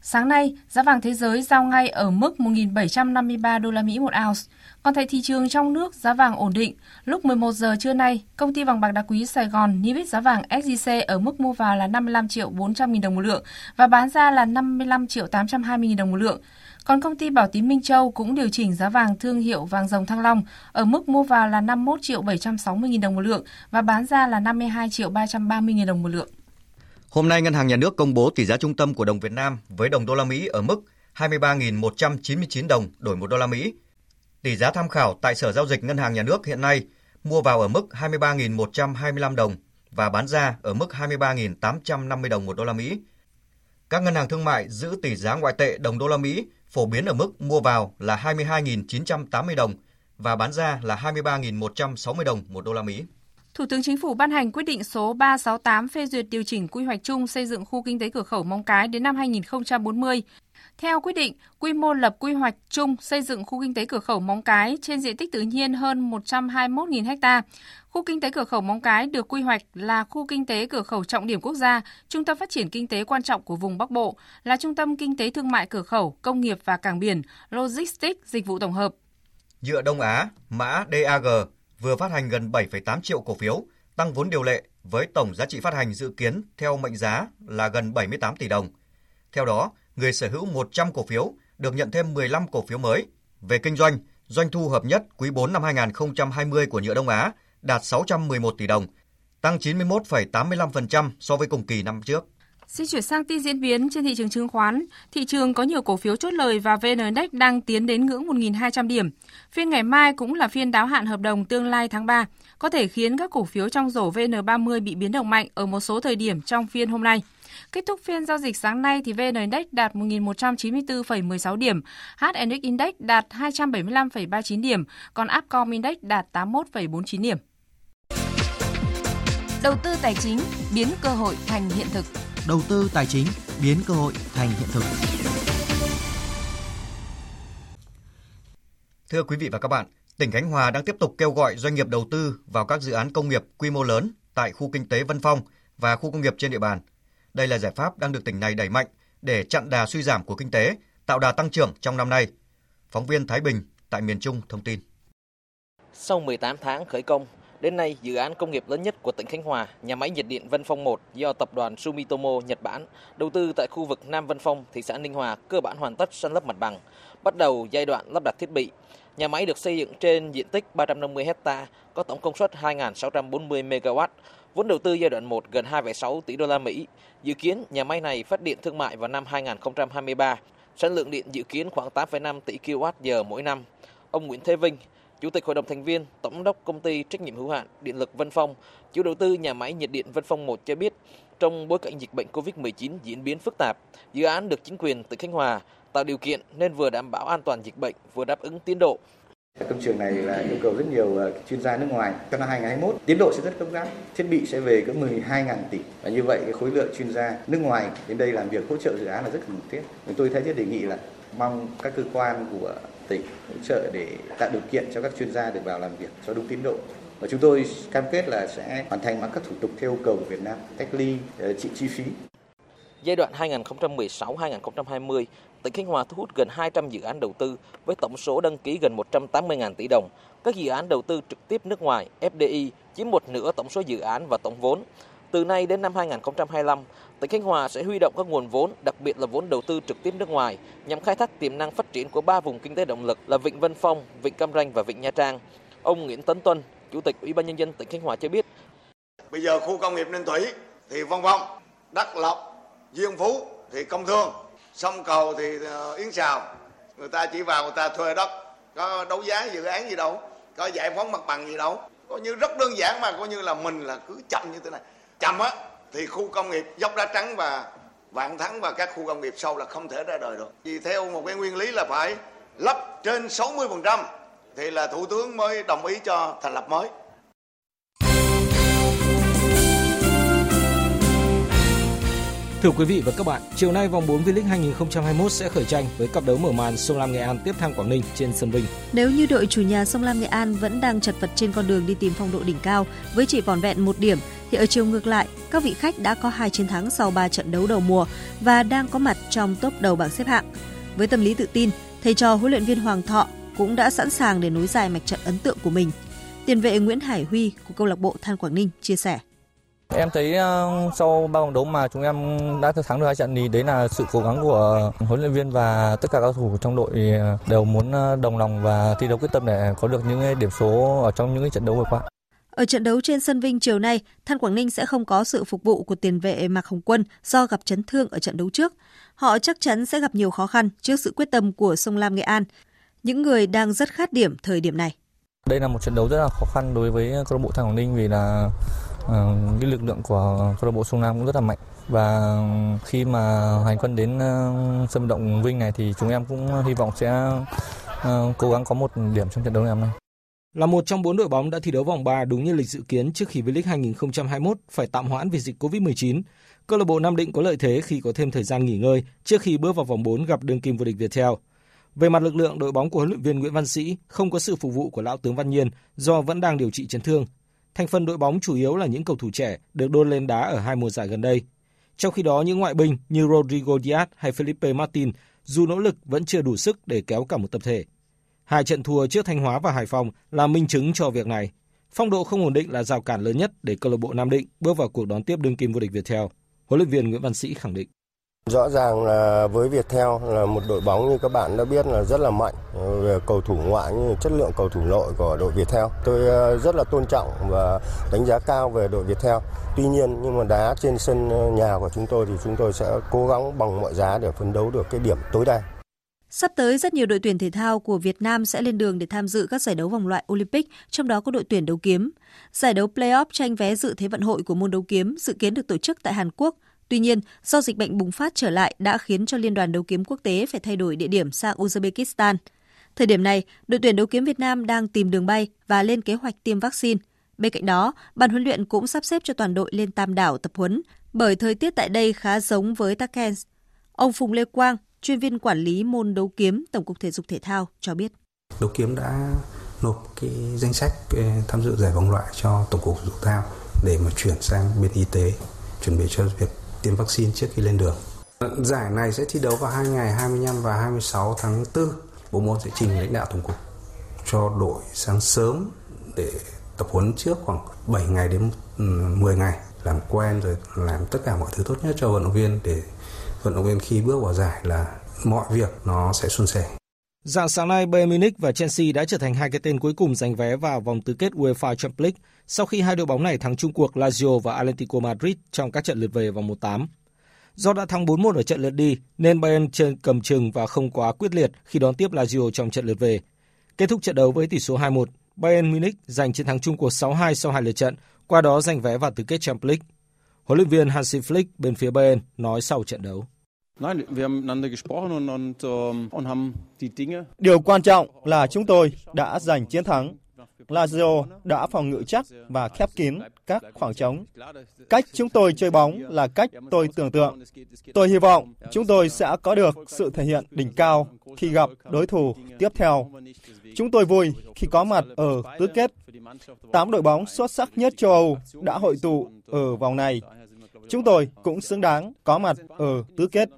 [SPEAKER 34] Sáng nay, giá vàng thế giới giao ngay ở mức 1.753 đô la Mỹ một ounce. Còn tại thị trường trong nước, giá vàng ổn định. Lúc 11 giờ trưa nay, công ty vàng bạc đá quý Sài Gòn niêm yết giá vàng SJC ở mức mua vào là 55 triệu 400 nghìn đồng một lượng và bán ra là 55 triệu 820 nghìn đồng một lượng. Còn công ty Bảo Tín Minh Châu cũng điều chỉnh giá vàng thương hiệu vàng dòng Thăng Long ở mức mua vào là 51 triệu 760 000 đồng một lượng và bán ra là 52 triệu 330 000 đồng một lượng.
[SPEAKER 2] Hôm nay, Ngân hàng Nhà nước công bố tỷ giá trung tâm của đồng Việt Nam với đồng đô la Mỹ ở mức 23.199 đồng đổi 1 đô la Mỹ. Tỷ giá tham khảo tại Sở Giao dịch Ngân hàng Nhà nước hiện nay mua vào ở mức 23.125 đồng và bán ra ở mức 23.850 đồng một đô la Mỹ. Các ngân hàng thương mại giữ tỷ giá ngoại tệ đồng đô la Mỹ phổ biến ở mức mua vào là 22.980 đồng và bán ra là 23.160 đồng một đô la Mỹ.
[SPEAKER 34] Thủ tướng Chính phủ ban hành quyết định số 368 phê duyệt điều chỉnh quy hoạch chung xây dựng khu kinh tế cửa khẩu Móng Cái đến năm 2040. Theo quyết định, quy mô lập quy hoạch chung xây dựng khu kinh tế cửa khẩu Móng Cái trên diện tích tự nhiên hơn 121.000 ha. Khu kinh tế cửa khẩu Móng Cái được quy hoạch là khu kinh tế cửa khẩu trọng điểm quốc gia, trung tâm phát triển kinh tế quan trọng của vùng Bắc Bộ, là trung tâm kinh tế thương mại cửa khẩu, công nghiệp và cảng biển, logistics, dịch vụ tổng hợp.
[SPEAKER 2] Dựa Đông Á, mã DAG vừa phát hành gần 7,8 triệu cổ phiếu, tăng vốn điều lệ với tổng giá trị phát hành dự kiến theo mệnh giá là gần 78 tỷ đồng. Theo đó, người sở hữu 100 cổ phiếu được nhận thêm 15 cổ phiếu mới. Về kinh doanh, doanh thu hợp nhất quý 4 năm 2020 của Nhựa Đông Á đạt 611 tỷ đồng, tăng 91,85% so với cùng kỳ năm trước.
[SPEAKER 34] Xin chuyển sang tin diễn biến trên thị trường chứng khoán. Thị trường có nhiều cổ phiếu chốt lời và VN Index đang tiến đến ngưỡng 1.200 điểm. Phiên ngày mai cũng là phiên đáo hạn hợp đồng tương lai tháng 3, có thể khiến các cổ phiếu trong rổ VN30 bị biến động mạnh ở một số thời điểm trong phiên hôm nay. Kết thúc phiên giao dịch sáng nay thì VN Index đạt 1.194,16 điểm, HNX Index đạt 275,39 điểm, còn Upcom Index đạt 81,49 điểm.
[SPEAKER 35] Đầu tư tài chính biến cơ hội thành hiện thực
[SPEAKER 36] đầu tư tài chính biến cơ hội thành hiện thực.
[SPEAKER 2] Thưa quý vị và các bạn, tỉnh Khánh Hòa đang tiếp tục kêu gọi doanh nghiệp đầu tư vào các dự án công nghiệp quy mô lớn tại khu kinh tế Vân Phong và khu công nghiệp trên địa bàn. Đây là giải pháp đang được tỉnh này đẩy mạnh để chặn đà suy giảm của kinh tế, tạo đà tăng trưởng trong năm nay. Phóng viên Thái Bình tại miền Trung thông tin.
[SPEAKER 37] Sau 18 tháng khởi công, Đến nay, dự án công nghiệp lớn nhất của tỉnh Khánh Hòa, nhà máy nhiệt điện Vân Phong 1 do tập đoàn Sumitomo Nhật Bản đầu tư tại khu vực Nam Vân Phong, thị xã Ninh Hòa cơ bản hoàn tất san lấp mặt bằng, bắt đầu giai đoạn lắp đặt thiết bị. Nhà máy được xây dựng trên diện tích 350 hecta, có tổng công suất 2.640 MW, vốn đầu tư giai đoạn 1 gần 2,6 tỷ đô la Mỹ. Dự kiến nhà máy này phát điện thương mại vào năm 2023, sản lượng điện dự kiến khoảng 8,5 tỷ kWh mỗi năm. Ông Nguyễn Thế Vinh, Chủ tịch Hội đồng thành viên, Tổng đốc công ty trách nhiệm hữu hạn Điện lực Vân Phong, chủ đầu tư nhà máy nhiệt điện Vân Phong 1 cho biết, trong bối cảnh dịch bệnh COVID-19 diễn biến phức tạp, dự án được chính quyền tỉnh Khánh Hòa tạo điều kiện nên vừa đảm bảo an toàn dịch bệnh, vừa đáp ứng tiến độ.
[SPEAKER 38] Công trường này là yêu cầu rất nhiều ờ, chuyên gia nước ngoài. Cho năm 2021, tiến độ sẽ rất gấp gáp. Thiết bị sẽ về cỡ 12.000 tỷ. Và như vậy, cái khối lượng chuyên gia nước ngoài đến đây làm việc hỗ trợ dự án là rất cần thiết. Tôi thấy thiết đề nghị là
[SPEAKER 33] Mong các cơ quan của tỉnh hỗ trợ để tạo điều kiện cho các chuyên gia được vào làm việc cho đúng tiến độ. Và chúng tôi cam kết là sẽ hoàn thành bằng các thủ tục theo yêu cầu của Việt Nam, cách ly, ờ, chịu chi phí.
[SPEAKER 37] Giai đoạn 2016-2020, tỉnh Khánh Hòa thu hút gần 200 dự án đầu tư với tổng số đăng ký gần 180.000 tỷ đồng. Các dự án đầu tư trực tiếp nước ngoài FDI chiếm một nửa tổng số dự án và tổng vốn. Từ nay đến năm 2025, tỉnh Khánh Hòa sẽ huy động các nguồn vốn, đặc biệt là vốn đầu tư trực tiếp nước ngoài, nhằm khai thác tiềm năng phát triển của ba vùng kinh tế động lực là Vịnh Vân Phong, Vịnh Cam Ranh và Vịnh Nha Trang. Ông Nguyễn Tấn Tuân, Chủ tịch Ủy ban nhân dân tỉnh Khánh Hòa cho biết,
[SPEAKER 39] bây giờ khu công nghiệp Ninh Thủy thì Vân Phong, Đắc Lộc, Duyên Phú thì công thương, sông cầu thì ờ, Yến xào, người ta chỉ vào người ta thuê đất, có đấu giá dự án gì đâu, có giải phóng mặt bằng gì đâu, coi như rất đơn giản mà coi như là mình là cứ chậm như thế này. Chậm á thì khu công nghiệp dốc đá trắng và vạn thắng và các khu công nghiệp sau là không thể ra đời được. Vì theo một cái nguyên lý là phải lắp trên 60% thì là thủ tướng mới đồng ý cho thành lập mới.
[SPEAKER 40] Thưa quý vị và các bạn, chiều nay vòng 4 V-League 2021 sẽ khởi tranh với cặp đấu mở màn Sông Lam Nghệ An tiếp thang Quảng Ninh trên sân Vinh.
[SPEAKER 41] Nếu như đội chủ nhà Sông Lam Nghệ An vẫn đang chật vật trên con đường đi tìm phong độ đỉnh cao với chỉ vỏn vẹn một điểm thì ở chiều ngược lại, các vị khách đã có hai chiến thắng sau 3 trận đấu đầu mùa và đang có mặt trong top đầu bảng xếp hạng. Với tâm lý tự tin, thầy trò huấn luyện viên Hoàng Thọ cũng đã sẵn sàng để nối dài mạch trận ấn tượng của mình. Tiền vệ Nguyễn Hải Huy của câu lạc bộ Than Quảng Ninh chia sẻ.
[SPEAKER 42] Em thấy uh, sau ba vòng đấu mà chúng em đã thắng được hai trận thì đấy là sự cố gắng của huấn luyện viên và tất cả các cầu thủ trong đội đều muốn uh, đồng lòng và thi đấu quyết tâm để có được những điểm số ở trong những trận đấu vừa qua.
[SPEAKER 41] Ở trận đấu trên sân Vinh chiều nay, Than Quảng Ninh sẽ không có sự phục vụ của tiền vệ Mạc Hồng Quân do gặp chấn thương ở trận đấu trước. Họ chắc chắn sẽ gặp nhiều khó khăn trước sự quyết tâm của Sông Lam Nghệ An, những người đang rất khát điểm thời điểm này.
[SPEAKER 42] Đây là một trận đấu rất là khó khăn đối với câu lạc bộ Than Quảng Ninh vì là Ờ, cái lực lượng của câu lạc bộ Sông Lam cũng rất là mạnh và khi mà hành quân đến ờ, sân vận động Vinh này thì chúng em cũng hy vọng sẽ ờ, cố gắng có một điểm trong trận đấu ngày hôm nay.
[SPEAKER 40] Là một trong bốn đội bóng đã thi đấu vòng 3 đúng như lịch dự kiến trước khi V-League 2021 phải tạm hoãn vì dịch Covid-19, câu lạc bộ Nam Định có lợi thế khi có thêm thời gian nghỉ ngơi trước khi bước vào vòng 4 gặp đương kim vô địch Viettel. Về mặt lực lượng, đội bóng của huấn luyện viên Nguyễn Văn Sĩ không có sự phục vụ của lão tướng Văn Nhiên do vẫn đang điều trị chấn thương. Thành phần đội bóng chủ yếu là những cầu thủ trẻ được đôn lên đá ở hai mùa giải gần đây. Trong khi đó, những ngoại binh như Rodrigo Diaz hay Felipe Martin dù nỗ lực vẫn chưa đủ sức để kéo cả một tập thể. Hai trận thua trước Thanh Hóa và Hải Phòng là minh chứng cho việc này. Phong độ không ổn định là rào cản lớn nhất để câu lạc bộ Nam Định bước vào cuộc đón tiếp đương kim vô địch Viettel. Huấn luyện viên Nguyễn Văn Sĩ khẳng định.
[SPEAKER 43] Rõ ràng là với Viettel là một đội bóng như các bạn đã biết là rất là mạnh về cầu thủ ngoại như chất lượng cầu thủ nội của đội Viettel. Tôi ờ, rất là tôn trọng và đánh giá cao về đội Viettel. Tuy nhiên nhưng mà đá trên sân ờ, nhà của chúng tôi thì chúng tôi sẽ cố gắng bằng mọi giá để phấn đấu được cái điểm tối đa.
[SPEAKER 41] Sắp tới, rất nhiều đội tuyển thể thao của Việt Nam sẽ lên đường để tham dự các giải đấu vòng loại Olympic, trong đó có đội tuyển đấu kiếm. Giải đấu playoff tranh vé dự Thế vận hội của môn đấu kiếm dự kiến được tổ chức tại Hàn Quốc. Tuy nhiên, do dịch bệnh bùng phát trở lại đã khiến cho Liên đoàn đấu kiếm quốc tế phải thay đổi địa điểm sang Uzbekistan. Thời điểm này, đội tuyển đấu kiếm Việt Nam đang tìm đường bay và lên kế hoạch tiêm vaccine. Bên cạnh đó, ban huấn luyện cũng sắp xếp cho toàn đội lên Tam Đảo tập huấn, bởi thời tiết tại đây khá giống với Tashkent. Ông Phùng Lê Quang, chuyên viên quản lý môn đấu kiếm Tổng cục Thể dục Thể thao cho biết.
[SPEAKER 44] Đấu kiếm đã nộp cái danh sách tham dự giải vòng loại cho Tổng cục Thể dục Thể thao để mà chuyển sang bên y tế chuẩn bị cho việc tiêm vaccine trước khi lên đường. Giải này sẽ thi đấu vào hai ngày 25 và 26 tháng 4. Bộ môn sẽ trình lãnh đạo tổng cục cho đội sáng sớm để tập huấn trước khoảng 7 ngày đến 10 ngày làm quen rồi làm tất cả mọi thứ tốt nhất cho vận động viên để vận động viên khi bước vào giải là mọi việc nó sẽ suôn sẻ.
[SPEAKER 40] Dạng sáng nay, Bayern Munich và Chelsea đã trở thành hai cái tên cuối cùng giành vé vào vòng tứ kết UEFA Champions League sau khi hai đội bóng này thắng chung cuộc Lazio và Atletico Madrid trong các trận lượt về vòng 1/8. Do đã thắng 4-1 ở trận lượt đi, nên Bayern trên cầm chừng và không quá quyết liệt khi đón tiếp Lazio trong trận lượt về. Kết thúc trận đấu với tỷ số 2-1, Bayern Munich giành chiến thắng chung cuộc 6-2 sau hai lượt trận, qua đó giành vé vào tứ kết Champions League. Huấn luyện viên Hansi Flick bên phía Bayern nói sau trận đấu.
[SPEAKER 16] Ähm, Điều quan trọng là chúng tôi đã giành chiến thắng Lazio đã phòng ngự chắc và khép kín các khoảng trống. Cách chúng tôi chơi bóng là cách tôi tưởng tượng. Tôi hy vọng chúng tôi sẽ có được sự thể hiện đỉnh cao khi gặp đối thủ tiếp theo. Chúng tôi vui khi có mặt ở tứ kết. Tám đội bóng xuất sắc nhất châu Âu đã hội tụ ở vòng này. Chúng tôi cũng xứng đáng có mặt ở tứ kết.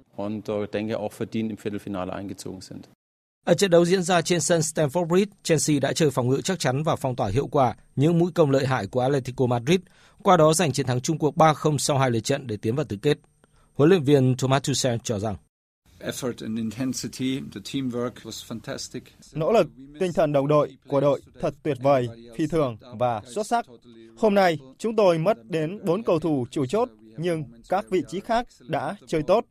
[SPEAKER 40] Ở trận đấu diễn ra trên sân Stamford Bridge, Chelsea đã chơi phòng ngự chắc chắn và phong tỏa hiệu quả những mũi công lợi hại của Atletico Madrid, qua đó giành chiến thắng chung cuộc 3-0 sau hai lượt trận để tiến vào tứ kết. Huấn luyện viên Thomas Tuchel cho rằng
[SPEAKER 16] Nỗ lực, tinh thần đồng đội của đội thật tuyệt vời, phi thường và xuất sắc. Hôm nay, chúng tôi mất đến 4 cầu thủ chủ chốt, nhưng các vị trí khác đã chơi tốt.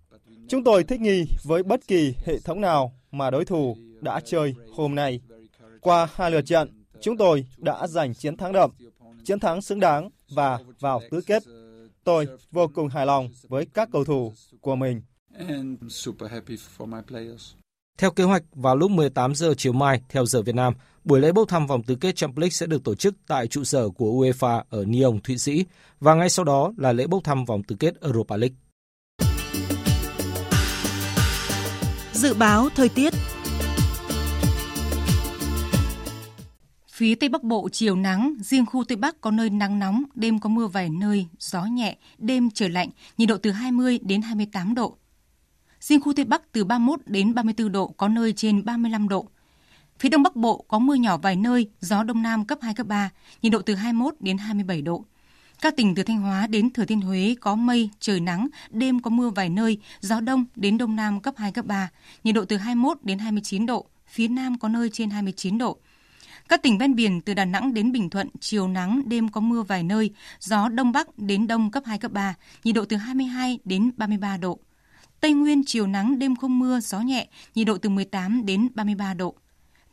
[SPEAKER 16] Chúng tôi thích nghi với bất kỳ hệ thống nào mà đối thủ đã chơi hôm nay. Qua hai lượt trận, chúng tôi đã giành chiến thắng đậm, chiến thắng xứng đáng và vào tứ kết. Tôi vô cùng hài lòng với các cầu thủ của mình.
[SPEAKER 40] Theo kế hoạch, vào lúc 18 giờ chiều mai theo giờ Việt Nam, buổi lễ bốc thăm vòng tứ kết Champions League sẽ được tổ chức tại trụ sở của UEFA ở Lyon, Thụy Sĩ và ngay sau đó là lễ bốc thăm vòng tứ kết Europa League.
[SPEAKER 19] Dự báo thời tiết
[SPEAKER 12] Phía Tây Bắc Bộ chiều nắng, riêng khu Tây Bắc có nơi nắng nóng, đêm có mưa vài nơi, gió nhẹ, đêm trời lạnh, nhiệt độ từ 20 đến 28 độ. Riêng khu Tây Bắc từ 31 đến 34 độ, có nơi trên 35 độ. Phía Đông Bắc Bộ có mưa nhỏ vài nơi, gió Đông Nam cấp 2, cấp 3, nhiệt độ từ 21 đến 27 độ. Các tỉnh từ Thanh Hóa đến Thừa Thiên Huế có mây, trời nắng, đêm có mưa vài nơi, gió đông đến đông nam cấp 2, cấp 3, nhiệt độ từ 21 đến 29 độ, phía nam có nơi trên 29 độ. Các tỉnh ven biển từ Đà Nẵng đến Bình Thuận, chiều nắng, đêm có mưa vài nơi, gió đông bắc đến đông cấp 2, cấp 3, nhiệt độ từ 22 đến 33 độ. Tây Nguyên chiều nắng, đêm không mưa, gió nhẹ, nhiệt độ từ 18 đến 33 độ.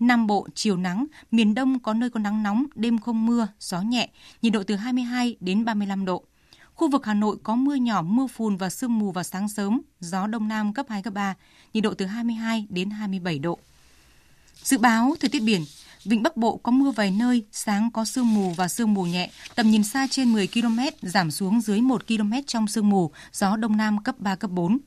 [SPEAKER 12] Nam Bộ chiều nắng, miền Đông có nơi có nắng nóng, đêm không mưa, gió nhẹ, nhiệt độ từ 22 đến 35 độ. Khu vực Hà Nội có mưa nhỏ, mưa phùn và sương mù vào sáng sớm, gió Đông Nam cấp 2, cấp 3, nhiệt độ từ 22 đến 27 độ. Dự báo thời tiết biển, Vịnh Bắc Bộ có mưa vài nơi, sáng có sương mù và sương mù nhẹ, tầm nhìn xa trên 10 km, giảm xuống dưới 1 km trong sương mù, gió Đông Nam cấp 3, cấp 4.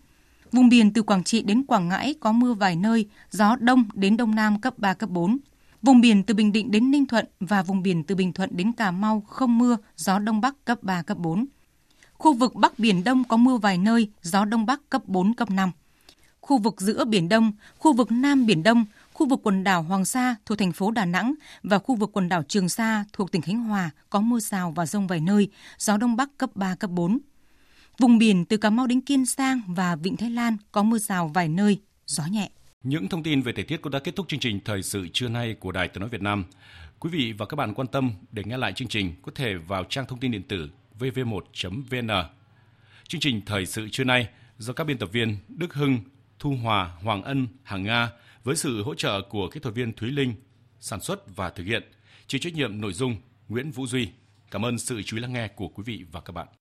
[SPEAKER 12] Vùng biển từ Quảng Trị đến Quảng Ngãi có mưa vài nơi, gió đông đến đông nam cấp 3, cấp 4. Vùng biển từ Bình Định đến Ninh Thuận và vùng biển từ Bình Thuận đến Cà Mau không mưa, gió đông bắc cấp 3, cấp 4. Khu vực Bắc Biển Đông có mưa vài nơi, gió đông bắc cấp 4, cấp 5. Khu vực giữa Biển Đông, khu vực Nam Biển Đông, khu vực quần đảo Hoàng Sa thuộc thành phố Đà Nẵng và khu vực quần đảo Trường Sa thuộc tỉnh Khánh Hòa có mưa rào và rông vài nơi, gió đông bắc cấp 3, cấp 4. Vùng biển từ Cà Mau đến Kiên Giang và Vịnh Thái Lan có mưa rào vài nơi, gió nhẹ.
[SPEAKER 1] Những thông tin về thời tiết cũng đã kết thúc chương trình Thời sự trưa nay của Đài Tiếng Nói Việt Nam. Quý vị và các bạn quan tâm để nghe lại chương trình có thể vào trang thông tin điện tử vv1.vn. Chương trình Thời sự trưa nay do các biên tập viên Đức Hưng, Thu Hòa, Hoàng Ân, Hàng Nga với sự hỗ trợ của kỹ thuật viên Thúy Linh, sản xuất và thực hiện, chịu trách nhiệm nội dung Nguyễn Vũ Duy. Cảm ơn sự chú ý lắng nghe của quý vị và các bạn.